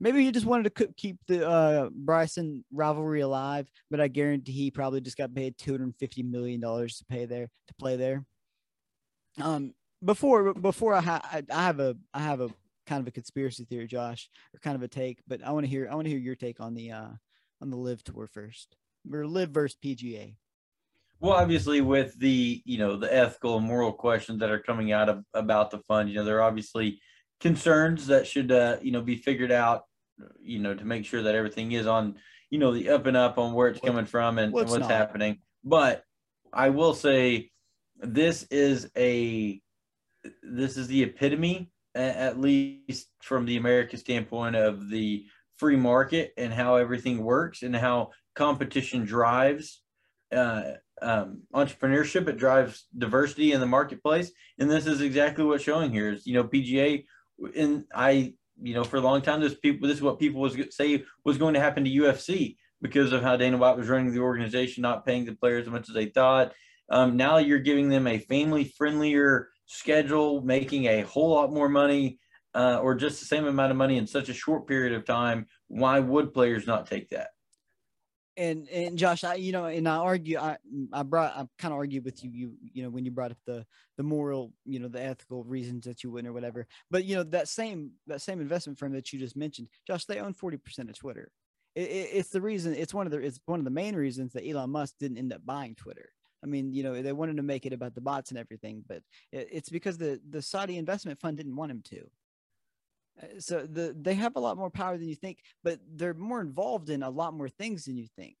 maybe he just wanted to keep the uh, Bryson rivalry alive, but I guarantee he probably just got paid two hundred fifty million dollars to pay there to play there. Um, before before I, ha- I have a I have a kind of a conspiracy theory, Josh, or kind of a take, but I want to hear I want to hear your take on the uh on the live tour first. Or live versus PGA. Well, obviously, with the you know the ethical and moral questions that are coming out of, about the fund, you know, there are obviously concerns that should uh, you know be figured out, you know, to make sure that everything is on you know the up and up on where it's coming from and, well, and what's not. happening. But I will say, this is a this is the epitome, at least from the American standpoint, of the free market and how everything works and how competition drives uh, um, entrepreneurship. It drives diversity in the marketplace, and this is exactly what's showing here. Is you know PGA, and I you know for a long time this people this is what people was say was going to happen to UFC because of how Dana White was running the organization, not paying the players as much as they thought. Um, now you're giving them a family friendlier schedule, making a whole lot more money. Uh, or just the same amount of money in such a short period of time, why would players not take that? And and Josh, I you know, and I argue I I brought I kind of argued with you, you you know, when you brought up the the moral, you know, the ethical reasons that you wouldn't or whatever. But you know, that same that same investment firm that you just mentioned, Josh, they own 40% of Twitter. It, it, it's the reason it's one of the it's one of the main reasons that Elon Musk didn't end up buying Twitter. I mean, you know, they wanted to make it about the bots and everything, but it, it's because the the Saudi investment fund didn't want him to. Uh, So the they have a lot more power than you think, but they're more involved in a lot more things than you think.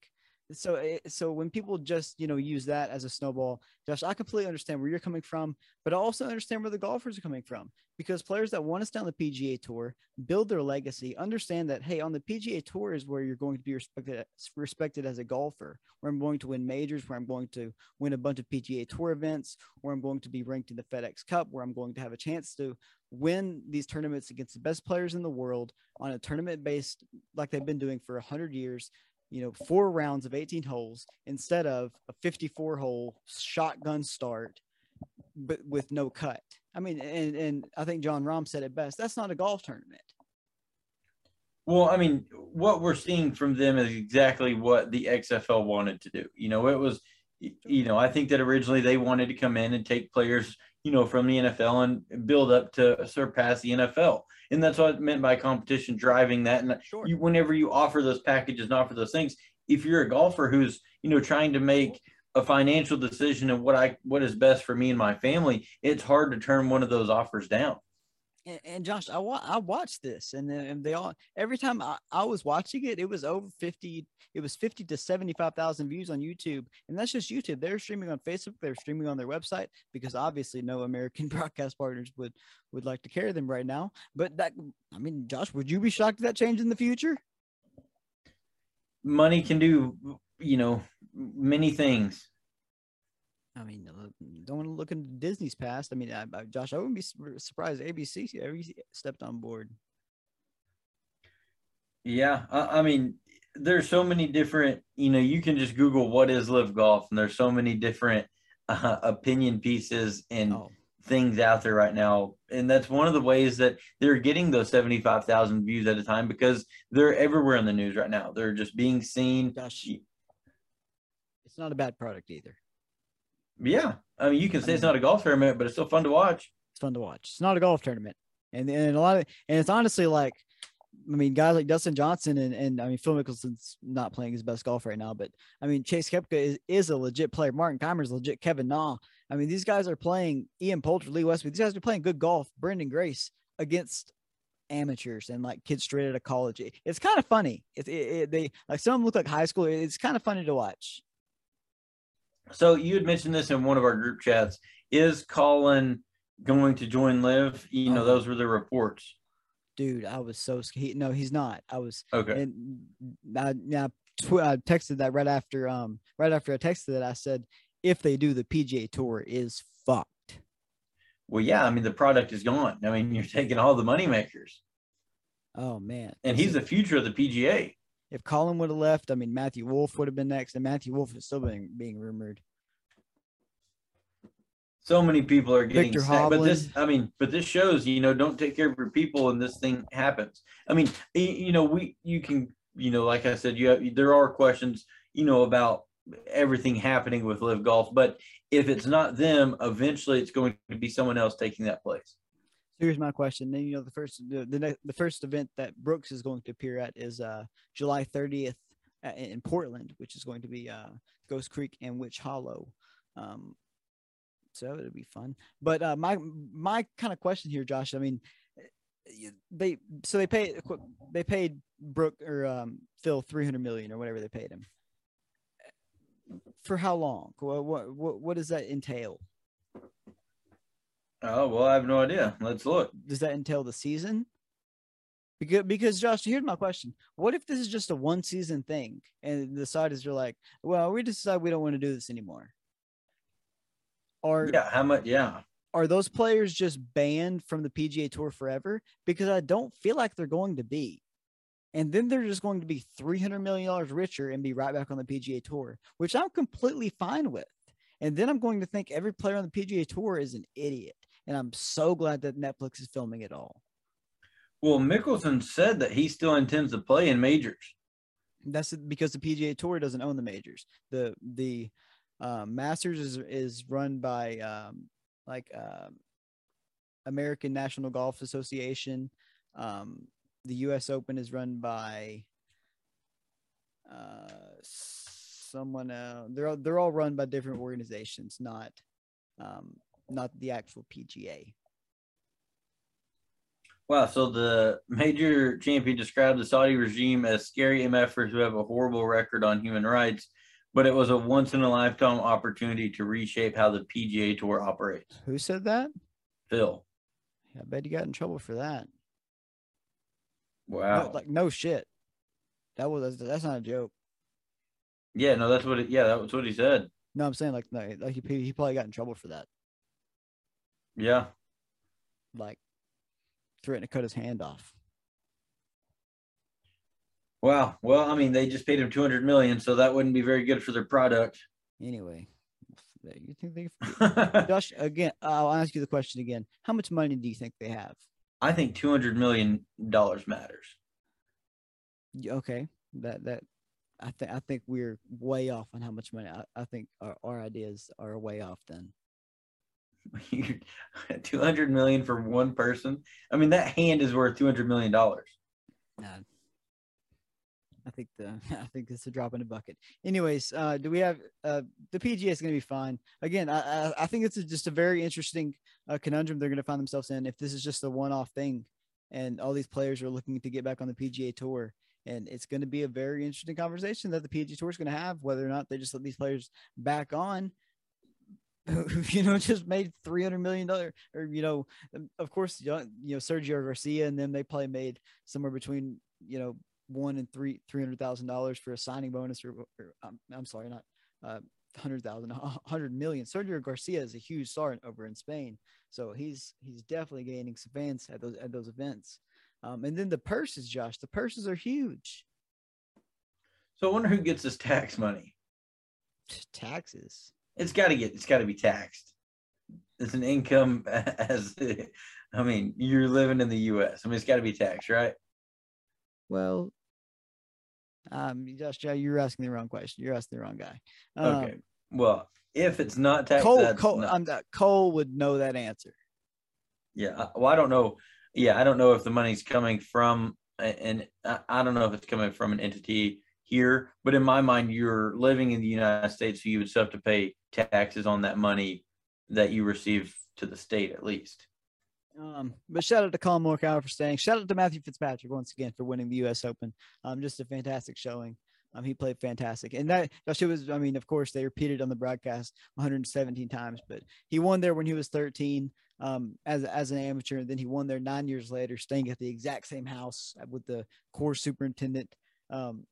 So eh, so when people just you know use that as a snowball, Josh, I completely understand where you're coming from, but I also understand where the golfers are coming from because players that want to stay on the PGA Tour build their legacy, understand that hey, on the PGA Tour is where you're going to be respected respected as a golfer, where I'm going to win majors, where I'm going to win a bunch of PGA Tour events, where I'm going to be ranked in the FedEx Cup, where I'm going to have a chance to win these tournaments against the best players in the world on a tournament based like they've been doing for 100 years you know, four rounds of 18 holes instead of a 54 hole shotgun start, but with no cut. I mean, and, and I think Jon Rahm said it best. That's not a golf tournament. Well, I mean, what we're seeing from them is exactly what the XFL wanted to do. You know, it was, you know, I think that originally they wanted to come in and take players, you know, from the NFL and build up to surpass the NFL. And that's what I meant by competition driving that. And Sure. you, whenever you offer those packages and offer those things, if you're a golfer who's, you know, trying to make a financial decision and what I what is best for me and my family, it's hard to turn one of those offers down. And, and Josh, I wa- I watched this, and, and they all every time I, I was watching it, it was over fifty. It was fifty to seventy five thousand views on YouTube, and that's just YouTube. They're streaming on Facebook. They're streaming on their website because obviously no American <laughs> broadcast partners would would like to carry them right now. But that, I mean, Josh, would you be shocked if that changed in the future? Money can do, you know, many things. I mean, uh, don't want to look into Disney's past. I mean, I, I, Josh, I wouldn't be surprised ABC ABC stepped on board. Yeah, I, I mean, there's so many different. You know, you can just Google what is live golf, and there's so many different uh, opinion pieces and Oh, things out there right now, and that's one of the ways that they're getting those seventy-five thousand views at a time because they're everywhere in the news right now. They're just being seen. It's not a bad product either. Yeah, I mean, you can say it's not a golf tournament, but it's still fun to watch. It's fun to watch. It's not a golf tournament, and and a lot of and it's honestly like, I mean, guys like Dustin Johnson and and I mean Phil Mickelson's not playing his best golf right now, but I mean Chase Koepka is, is a legit player. Martin Kaymer's legit. Kevin Na. I mean, these guys are playing. Ian Poulter, Lee Westwood. These guys are playing good golf. Branden Grace against amateurs and like kids straight out of college. It- it's kind of funny. It, it, it- they like some of them look like high school. It's kind of funny to watch. So you had mentioned this in one of our group chats. Is Collin going to join Live? You know, Oh. those were the reports. Dude, I was so scared. No, he's not. I was Okay. and I, yeah, tw- I texted that right after um right after I texted that I said if they do the PGA Tour is fucked. Well, yeah. I mean, the product is gone. I mean, you're taking all the money makers, Oh man, and he's the future of the PGA. If Collin would have left, I mean Matthew Wolff would have been next, and Matthew Wolff is still being being rumored. So many people are getting Victor but this, I mean, but this shows, you know, don't take care of your people, and this thing happens. I mean, you know, we, you can, you know, like I said, you have, there are questions, you know, about everything happening with Live Golf, but if it's not them, eventually it's going to be someone else taking that place. Here's my question. Then you know the first the the, ne- the first event that Brooks is going to appear at is uh July 30th in Portland, which is going to be uh Ghost Creek and Witch Hollow. Um, so it'll be fun. But uh, my my kind of question here, Josh. I mean, eh, they so they paid they paid Brook or um, Phil 300 million or whatever they paid him. For how long? What what, what does that entail? Oh, well, I have no idea. Let's look. does that entail the season? Because, because Josh, here's my question: What if this is just a one season thing, and the deciders are like, "Well, we decide we don't want to do this anymore"? Or Yeah. How much? Yeah. are those players just banned from the PGA Tour forever? Because I don't feel like they're going to be. And then they're just going to be $300 million richer and be right back on the PGA Tour, which I'm completely fine with. And then I'm going to think every player on the PGA Tour is an idiot. And I'm so glad that Netflix is filming it all. Well, Mickelson said that he still intends to play in majors. That's because the PGA Tour doesn't own the majors. The the um, Masters is is run by um, like um, American National Golf Association. Um, the U.S. Open is run by uh, someone. Uh, they're all, they're all run by different organizations, not um, not the actual PGA. Wow. So the major champion described the Saudi regime as scary MFers who have a horrible record on human rights, but it was a once in a lifetime opportunity to reshape how the PGA Tour operates. Who said that? Phil. I bet he got in trouble for that. No, Wow. like no shit. That was that's not a joke. yeah. No, that's what. It, yeah, that was what he said. No, I'm saying like no, like he he probably got in trouble for that. Yeah. Like threatened to cut his hand off. Wow. Well, I mean, they just paid him 200 million, so that wouldn't be very good for their product. Anyway, you think they? <laughs> Josh, again, I'll ask you the question again. How much money do you think they have? I think 200 million dollars matters. Okay, that that I think I think we're way off on how much money. I, I think our, our ideas are way off. Then <laughs> 200 million for one person. I mean, that hand is worth 200 million dollars. Nah. I think the <laughs> I think it's a drop in the bucket. Anyways, uh, do we have uh, the PGA is going to be fine again? I I, I think it's a, just a very interesting uh, conundrum they're going to find themselves in if this is just a one off thing, and all these players are looking to get back on the PGA tour. And it's going to be a very interesting conversation that the PGA Tour is going to have, whether or not they just let these players back on who <laughs> you know just made 300 million dollar or you know of course you know Sergio Garcia and then they probably made somewhere between you know one and three three hundred thousand dollars for a signing bonus or, or um, I'm sorry not uh hundred thousand <laughs> hundred million 100 million. Sergio Garcia is a huge star over in Spain. So he's he's definitely gaining some fans at those at those events. Um and then the purses Josh the purses are huge. So I wonder who gets this tax money. taxes It's got to get. It's got to be taxed. It's an income <laughs> as. I mean, you're living in the U.S. I mean, it's got to be taxed, right? Well, um, Josh, Joe, you're asking the wrong question. You're asking the wrong guy. Um, Okay. Well, if it's not taxed, Cole, Cole, not- I'm, Cole would know that answer. Yeah. I- Well, I don't know. Yeah, I don't know if the money's coming from, and I I don't know if it's coming from an entity here. But in my mind, you're living in the United States, so you would still have to pay taxes on that money that you receive to the state, at least. Um, but shout out to Collin Morikawa for staying. Shout out to Matthew Fitzpatrick once again for winning the U.S. Open. Um, just a fantastic showing. Um, he played fantastic, and that it was. I mean, of course, they repeated on the broadcast 117 times, but he won there when he was 13 um, as as an amateur, and then he won there nine years later, staying at the exact same house with the course superintendent. Um,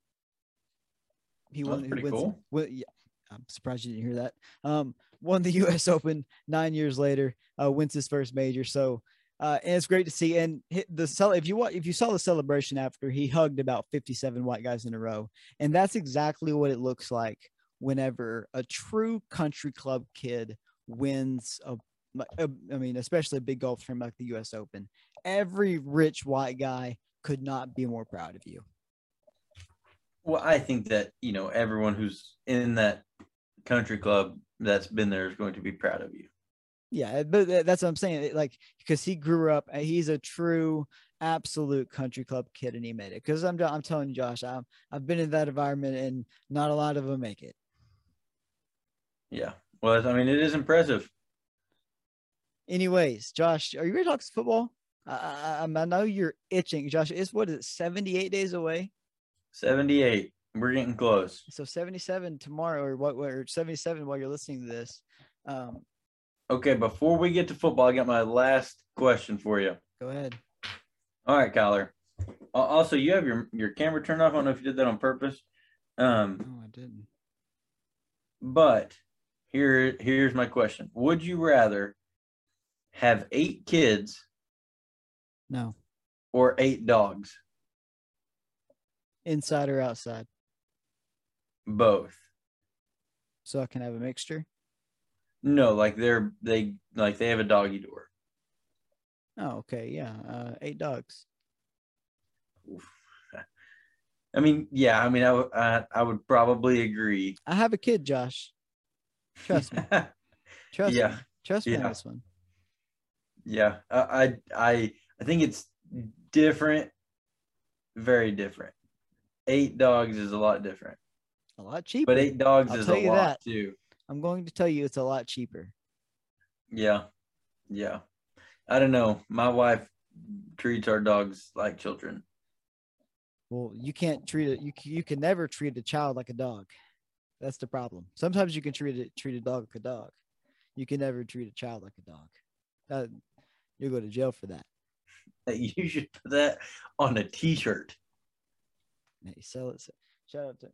he That's won. pretty wins- cool. yeah, I'm surprised you didn't hear that. Um, won the <laughs> U.S. Open nine years later, uh, wins his first major. So, uh, and it's great to see. And the cel- if you if you saw the celebration after, he hugged about 57 white guys in a row, and that's exactly what it looks like whenever a true country club kid wins a. a- I mean, especially a big golf tournament like the U.S. Open. Every rich white guy could not be more proud of you. Well, I think that you know everyone who's in that country club that's been there is going to be proud of you. Yeah, but that's what I'm saying. Like, because he grew up, he's a true, absolute country club kid, and he made it. Because I'm, I'm telling you, Josh, I'm, I've been in that environment, and not a lot of them make it. Yeah. Well, I mean, it is impressive. Anyways, Josh, are you ready to talk football? I, I, I- I know you're itching, Josh. It's what is it, 78 days away? 78. We're getting close. So 77 tomorrow, or what? Or 77 while you're listening to this. Um, Okay, before we get to football, I got my last question for you. go ahead. All right, Kyler. Also, you have your your camera turned off. I don't know if you did that on purpose. Um, No, I didn't. but here here's my question: Would you rather have eight kids No, or eight dogs? Inside or outside, Both. so I can have a mixture. No, like they're they like they have a doggy door. Oh, okay, yeah, uh, eight dogs. <laughs> I mean, yeah. I mean, I would- I, I would probably agree. I have a kid, Josh. Trust me. <laughs> Trust Yeah, me. Trust me on yeah. this one. yeah. I, I I I think it's different, very different. Eight dogs is a lot different, A lot cheaper. but eight dogs I'll is a lot that. too. I'm going to tell you it's a lot cheaper. Yeah, yeah. I don't know. My wife treats our dogs like children. Well, you can't treat it. You you can never treat a child like a dog. That's the problem. Sometimes you can treat it treat a dog like a dog. You can never treat a child like a dog. That you'll go to jail for that. <laughs> You should put that on a T-shirt. Hey, sell it. Shout out to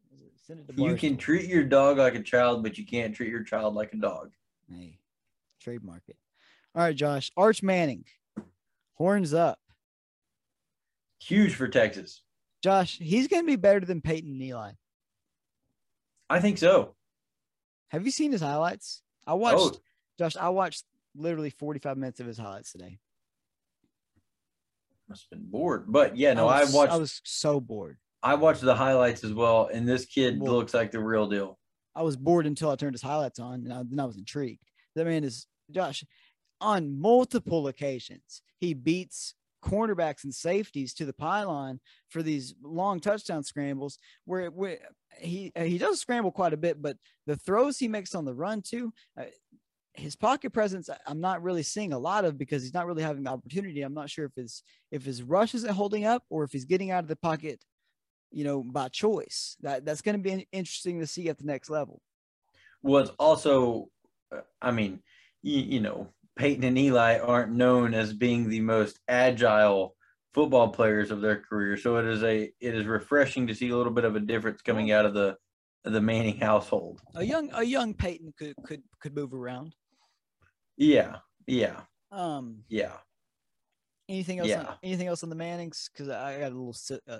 send it to You can treat your dog like a child, but you can't treat your child like a dog. Hey, trademark it. All right, Josh. Arch Manning, horns up. Huge for Texas. Josh, he's going to be better than Peyton and Eli. I think so. Have you seen his highlights? I watched, Oh. Josh, I watched literally 45 minutes of his highlights today. Must have been bored, but yeah, no, I, was, watched. I was so bored. I watched the highlights as well, and this kid Well- looks like the real deal. I was bored until I turned his highlights on, and I, then I was intrigued. That man is Josh. On multiple occasions, he beats cornerbacks and safeties to the pylon for these long touchdown scrambles. Where, where he he does scramble quite a bit, but the throws he makes on the run too, uh, his pocket presence, I'm not really seeing a lot of because he's not really having the opportunity. I'm not sure if his if his rush isn't holding up or if he's getting out of the pocket you know, by choice. That that's going to be interesting to see at the next level. was also, uh, I mean, you, you know, Peyton and Eli aren't known as being the most agile football players of their career. So it is a it is refreshing to see a little bit of a difference coming out of the the Manning household. A young a young Peyton could could could move around. Yeah, yeah, Um, yeah. Anything else? On, Yeah. anything else on the Mannings? Because I got a little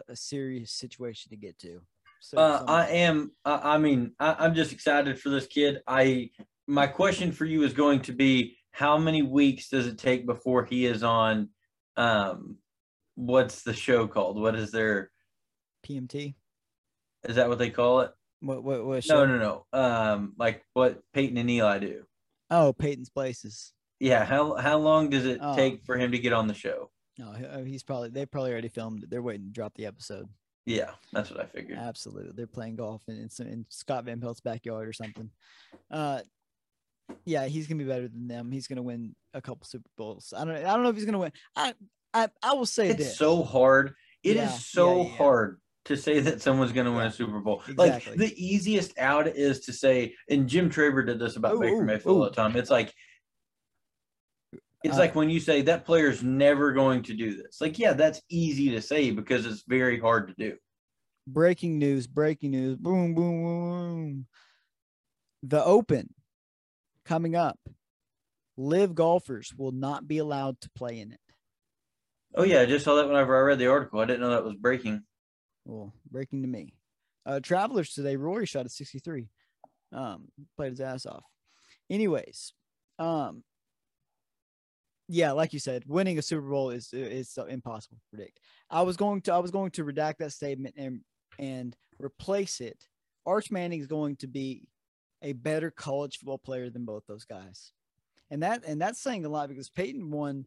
a, serious situation to get to. So Uh, I am. I, I mean, I, I'm just excited for this kid. I my question for you is going to be how many weeks does it take before he is on? Um, what's the show called? What is their? PMT. Is that what they call it? What what what? No, no, no. Um, like what Peyton and Eli do. Oh, Peyton's places. Yeah. How how long does it Oh. take for him to get on the show? No, uh, he's probably they probably already filmed it. They're waiting to drop the episode. Yeah, that's what I figured. Absolutely, they're playing golf in, in, in Scott Van Pelt's backyard or something. Uh, yeah, he's gonna be better than them. He's gonna win a couple Super Bowls. I don't. I don't know if he's gonna win. I I, I will say It's this. so hard. It is Yeah, so yeah, yeah. hard to say that someone's going to win a Super Bowl. exactly. Like the easiest out is to say, and Jim Traver did this about Ooh, Baker ooh, Mayfield all the time. It's like, it's Uh, like when you say that player's never going to do this. Like, yeah, that's easy to say because it's very hard to do. breaking news. Breaking news. Boom boom boom. boom. The Open coming up. Live golfers will not be allowed to play in it. Oh yeah, I just saw that whenever I read the article. I didn't know that was breaking. Well, breaking to me. Uh, Travelers today, Rory shot at 63. Um, played his ass off. Anyways, um, yeah, like you said, winning a Super Bowl is is impossible to predict. I was going to I was going to redact that statement and and replace it. Arch Manning is going to be a better college football player than both those guys, and that and that's saying a lot because Peyton won.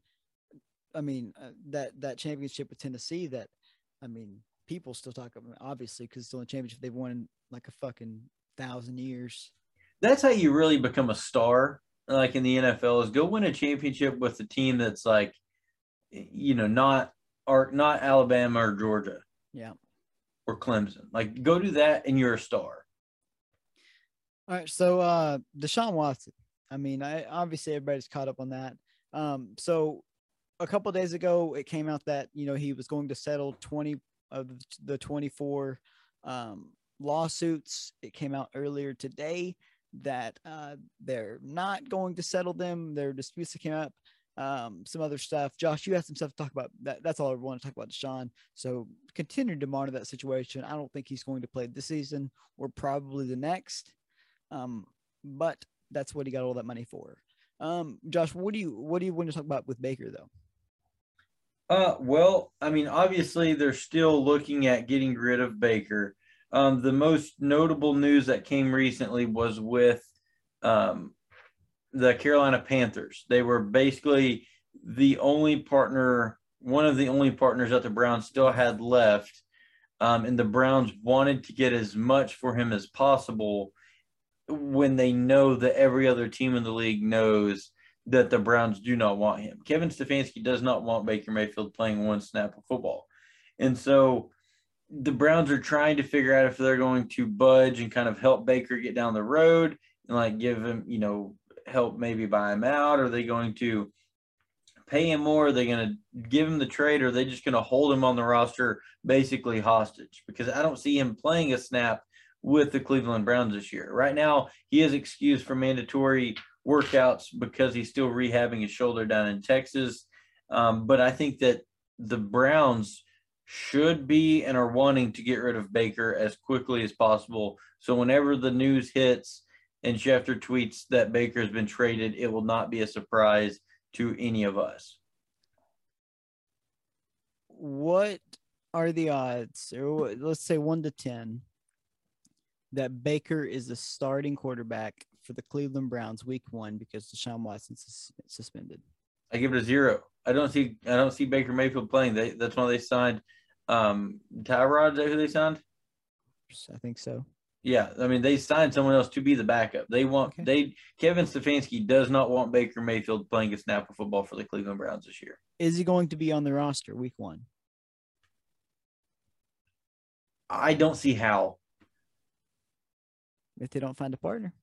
I mean uh, that that championship with Tennessee. That I mean people still talk about obviously because it's the only championship they've won in like a fucking thousand years. That's how you really become a star. Like in the NFL, is go win a championship with a team that's like, you know, not or not Alabama or Georgia Yeah. or Clemson. Like go do that and you're a star. All right. So uh Deshaun Watson. I mean, I obviously everybody's caught up on that. Um, so a couple days ago it came out that, you know, he was going to settle 20 of the 24 um lawsuits. It came out earlier today that uh they're not going to settle them. their disputes that came up. Um, some other stuff. Josh, you have some stuff to talk about. That, that's all I want to talk about Deshaun. So continue to monitor that situation. I don't think he's going to play this season or probably the next. Um, but that's what he got all that money for. Um, Josh, what do you what do you want to talk about with Baker though? Uh, well, I mean, obviously they're still looking at getting rid of Baker. Um, the most notable news that came recently was with um, the Carolina Panthers. They were basically the only partner, one of the only partners that the Browns still had left. Um, and the Browns wanted to get as much for him as possible when they know that every other team in the league knows that the Browns do not want him. Kevin Stefanski does not want Baker Mayfield playing one snap of football. And so the Browns are trying to figure out if they're going to budge and kind of help Baker get down the road and like give him, you know, help maybe buy him out. Are they going to pay him more? Are they going to give him the trade? Or are they just going to hold him on the roster basically hostage? Because I don't see him playing a snap with the Cleveland Browns this year. Right now, he is excused for mandatory workouts because he's still rehabbing his shoulder down in Texas. Um, but I think that the Browns should be and are wanting to get rid of Baker as quickly as possible. So whenever the news hits and Schefter tweets that Baker has been traded, it will not be a surprise to any of us. What are the odds, or let's say one to 10, that Baker is the starting quarterback for the Cleveland Browns week one because Deshaun Watson's suspended? I give it a zero. I don't see I don't see Baker Mayfield playing. They that's why they signed um Tyrod. Is that who they signed? I think so. Yeah, I mean they signed someone else to be the backup. They want okay. they Kevin Stefanski does not want Baker Mayfield playing a snap of football for the Cleveland Browns this year. Is he going to be on the roster week one? I don't see how. If they don't find a partner.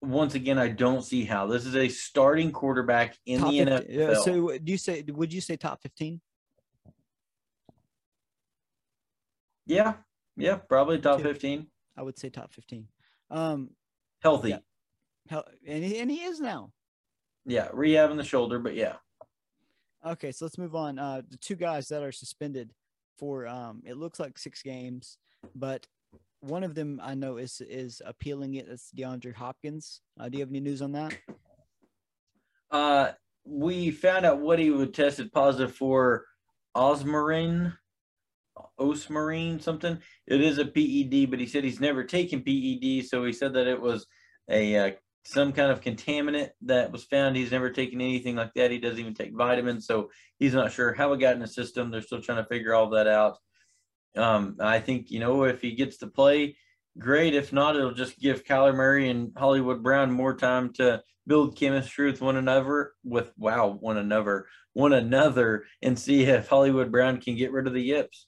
Once again, I don't see how. This is a starting quarterback in top the 15, NFL. Uh, so, do you say? Would you say top fifteen? Yeah, yeah, probably top fifteen. I would say top fifteen. Um, healthy. Yeah. Hel- and he, and he is now. Yeah, rehabbing the shoulder, but yeah. Okay, so let's move on. Uh, the two guys that are suspended for um, it looks like six games, but one of them I know is is appealing it. It's DeAndre Hopkins. Uh, do you have any news on that? Uh, we found out what he would tested positive for ostarine, ostarine something. It is a PED, but he said he's never taken PED, so he said that it was a uh, some kind of contaminant that was found. He's never taken anything like that. He doesn't even take vitamins, so he's not sure how it got in the system. They're still trying to figure all that out. Um, I think you know if he gets to play, great. If not, it'll just give Kyler Murray and Hollywood Brown more time to build chemistry with one another. With wow, one another, one another, and see if Hollywood Brown can get rid of the yips.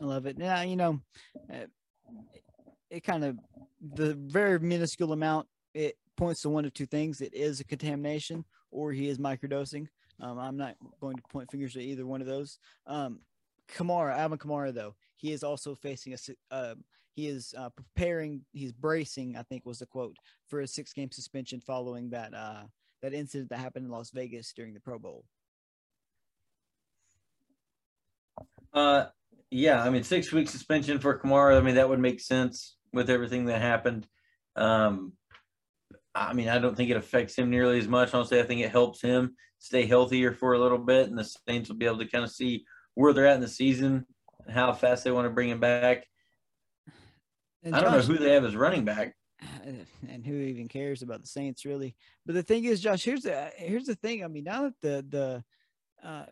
I love it. Yeah, you know, it, it kind of the very minuscule amount it points to one of two things: it is a contamination, or he is microdosing. Um, I'm not going to point fingers at either one of those. Um, Kamara, Alvin Kamara, though, he is also facing a. Uh, he is uh, preparing. He's bracing. I think was the quote for a six-game suspension following that uh, that incident that happened in Las Vegas during the Pro Bowl. Uh, yeah, I mean, six week suspension for Kamara. I mean, that would make sense with everything that happened. Um, I mean, I don't think it affects him nearly as much. Honestly, I think it helps him stay healthier for a little bit, and the Saints will be able to kind of see where they're at in the season and how fast they want to bring him back. And I don't Josh, know who they have as running back, <sighs> and who even cares about the Saints really. But the thing is, Josh, here's the here's the thing. I mean, now that the the uh,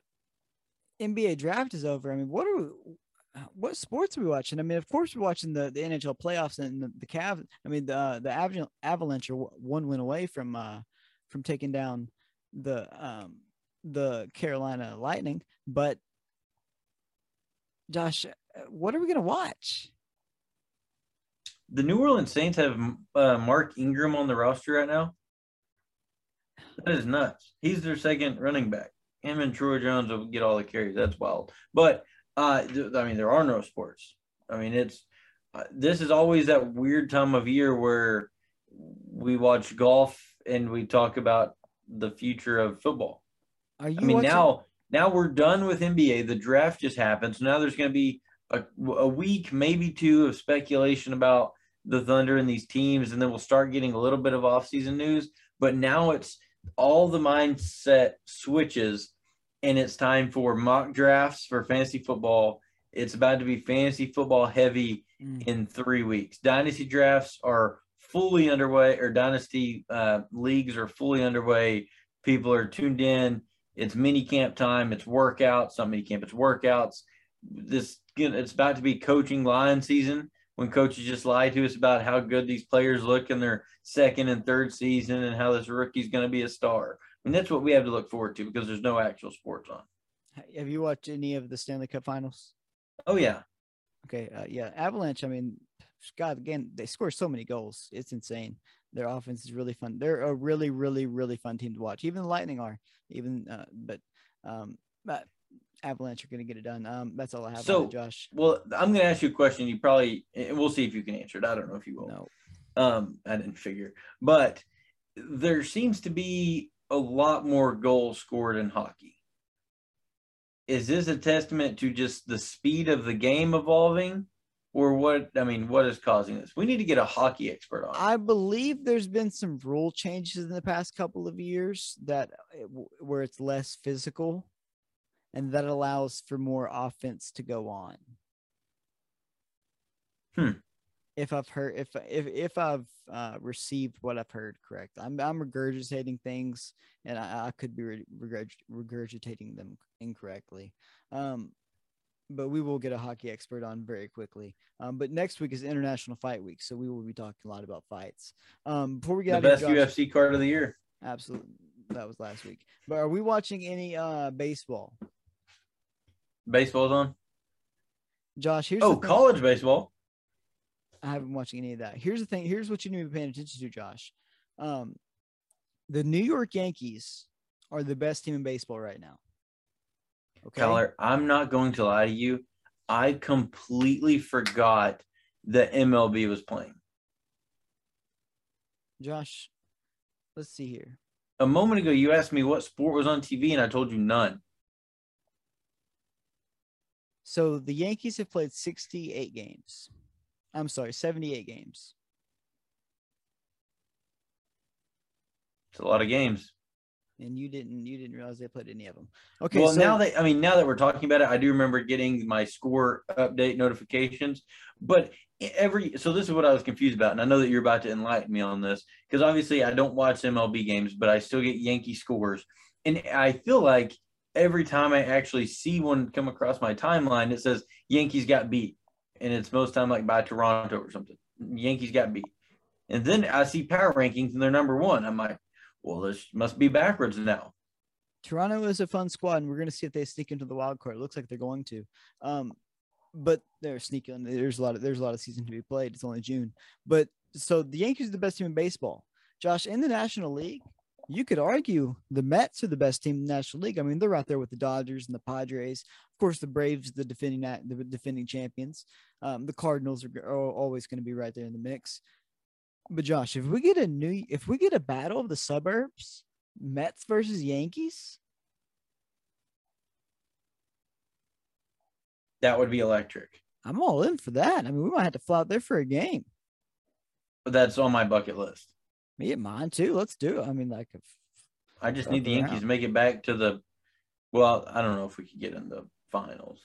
NBA draft is over, I mean, what are we, what sports are we watching? I mean, of course, we're watching the, the NHL playoffs and the, the Cav. I mean, the the Avalanche are one win away from uh, from taking down the um, the Carolina Lightning. But Josh, uh, what are we gonna watch? The New Orleans Saints have uh, Mark Ingram on the roster right now. That is nuts. He's their second running back. Him and Tony Jones will get all the carries. That's wild. But uh, I mean, there are no sports. I mean, it's uh, this is always that weird time of year where we watch golf and we talk about the future of football. Are you I mean, watching? now now we're done with NBA. The draft just happened, so now there's going to be a, a week, maybe two, of speculation about the Thunder and these teams, and then we'll start getting a little bit of offseason news. But now it's all the mindset switches and it's time for mock drafts for fantasy football. It's about to be fantasy football heavy mm. in three weeks. Dynasty drafts are fully underway, or dynasty uh, leagues are fully underway. People are tuned in. It's mini camp time. It's workouts. Not mini camp. It's workouts. This it's about to be coaching line season when coaches just lie to us about how good these players look in their second and third season and how this rookie's going to be a star. And that's what we have to look forward to because there's no actual sports on. Have you watched any of the Stanley Cup Finals? Oh yeah. Okay. Uh, yeah, Avalanche. I mean, God, again, they score so many goals. It's insane. Their offense is really fun. They're a really, really, really fun team to watch. Even the Lightning are. Even, uh, but, um, but Avalanche are going to get it done. Um, that's all I have. So, it, Josh. Well, I'm going to ask you a question. You probably, and we'll see if you can answer it. I don't know if you will. No. Um, I didn't figure, but there seems to be a lot more goals scored in hockey. is this a testament to just the speed of the game evolving or what i mean what is causing this we need to get a hockey expert on I believe there's been some rule changes in the past couple of years that where it's less physical and that allows for more offense to go on. Hmm. If I've heard if if if I've uh, received what I've heard correct, I'm I'm regurgitating things and I, I could be regurg- regurgitating them incorrectly. Um, but we will get a hockey expert on very quickly. Um, but next week is International Fight Week, so we will be talking a lot about fights. Um, before we get the best Josh, ufc card of the year absolutely, that was last week. But are we watching any uh baseball? baseball's on Josh, here's oh college baseball I haven't been watching any of that. Here's the thing. Here's what you need to be paying attention to, Josh. Um, the New York Yankees are the best team in baseball right now. Okay. Kyler, I'm not going to lie to you. I completely forgot that MLB was playing. Josh, let's see here. A moment ago, you asked me what sport was on TV, and I told you none. So the Yankees have played 68 games. I'm sorry, 78 games. It's a lot of games. And you didn't you didn't realize they played any of them. Okay. well, so, now that I mean, now that we're talking about it, I do remember getting my score update notifications. But every so this is what I was confused about, and I know that you're about to enlighten me on this because obviously I don't watch MLB games, but I still get Yankee scores, and I feel like every time I actually see one come across my timeline, it says Yankees got beat, and it's most time like by Toronto or something. Yankees got beat, and then I see power rankings and they're number one. I'm like, well, this must be backwards now. Toronto is a fun squad, and we're going to see if they sneak into the wild card. It looks like they're going to. Um, but they're sneaking. There's a lot of there's a lot of season to be played. It's only June, but so the Yankees are the best team in baseball. Josh, in the National League, you could argue the Mets are the best team in the National League. I mean, they're right there with the Dodgers and the Padres. Of course, the Braves, the defending the defending champions. Um, the Cardinals are, are always going to be right there in the mix. But Josh, if we get a new, if we get a battle of the suburbs, Mets versus Yankees, That would be electric. I'm all in for that. I mean, we might have to fly out there for a game. But that's on my bucket list. Me and mine too. Let's do it. I mean, like, if, I just need the around. Yankees to make it back to the. Well, I don't know if we could get in the finals.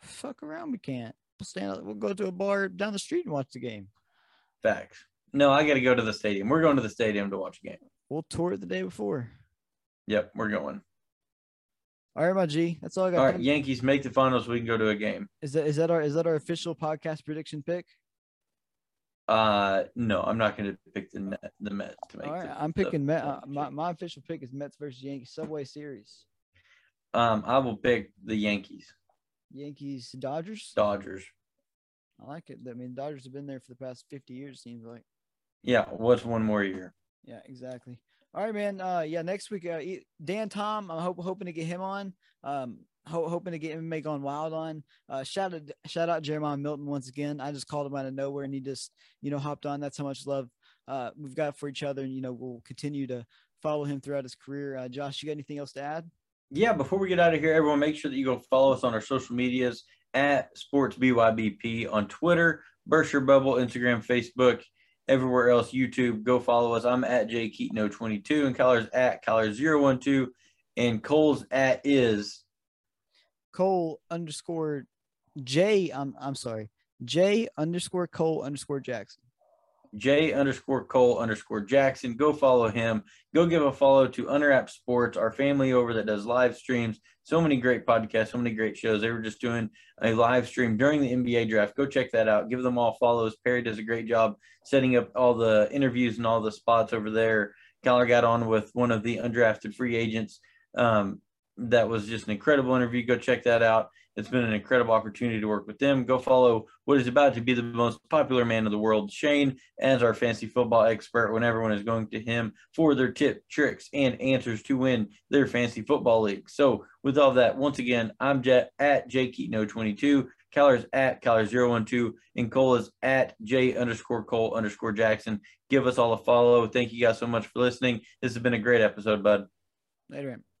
fuck around, we can't. We'll stand. We'll go to a bar down the street and watch the game. Facts. No, I got to go to the stadium. We're going to the stadium to watch a game. We'll tour it the day before. Yep, we're going. All right, my G. That's all I got. All right, Yankees make the finals. We can go to a game. Is that is that our is that our official podcast prediction pick? Uh, no, I'm not going to pick the Net, the Mets to make. All right, the- I'm the picking Met. Uh, my my official pick is Mets versus Yankees Subway Series. Um, I will pick the Yankees, Yankees Dodgers. Dodgers. I like it. I mean, Dodgers have been there for the past 50 years. Seems like. Yeah, what's one more year? Yeah, exactly. All right, man. Uh, yeah, next week, uh, Dan Tom. I'm hope, hoping to get him on. Um, ho- hoping to get make on Wild on. Uh, shout out, shout out Jeremiah Milton once again. I just called him out of nowhere, and he just, you know, hopped on. That's how much love uh we've got for each other, and you know, we'll continue to follow him throughout his career. Uh, Josh, you got anything else to add? yeah, before we get out of here, everyone make sure that you go follow us on our social medias at Sports BYBP on Twitter, Berkshire Bubble, Instagram, Facebook, everywhere else, YouTube. Go follow us. I'm at J Keaton022 and Kyler's at Kyler012 and Cole's at is Cole underscore J. I'm I'm sorry, J underscore Cole underscore Jackson. J underscore Cole underscore Jackson. Go follow him. Go give a follow to Unwrap Sports, our family over that does live streams. So many great podcasts, so many great shows. They were just doing a live stream during the NBA draft. Go check that out. Give them all follows. Perry does a great job setting up all the interviews and all the spots over there. Kyler got on with one of the undrafted free agents. Um, that was just an incredible interview. Go check that out. It's been an incredible opportunity to work with them. Go follow what is about to be the most popular man in the world, Shane, as our fantasy football expert when everyone is going to him for their tip, tricks, and answers to win their fantasy football league. So, with all that, once again, I'm Jet at jkeaton022, Kyler's at Kyler012, and Cole is at J underscore Cole underscore Jackson. Give us all a follow. Thank you guys so much for listening. This has been a great episode, bud. Later. man.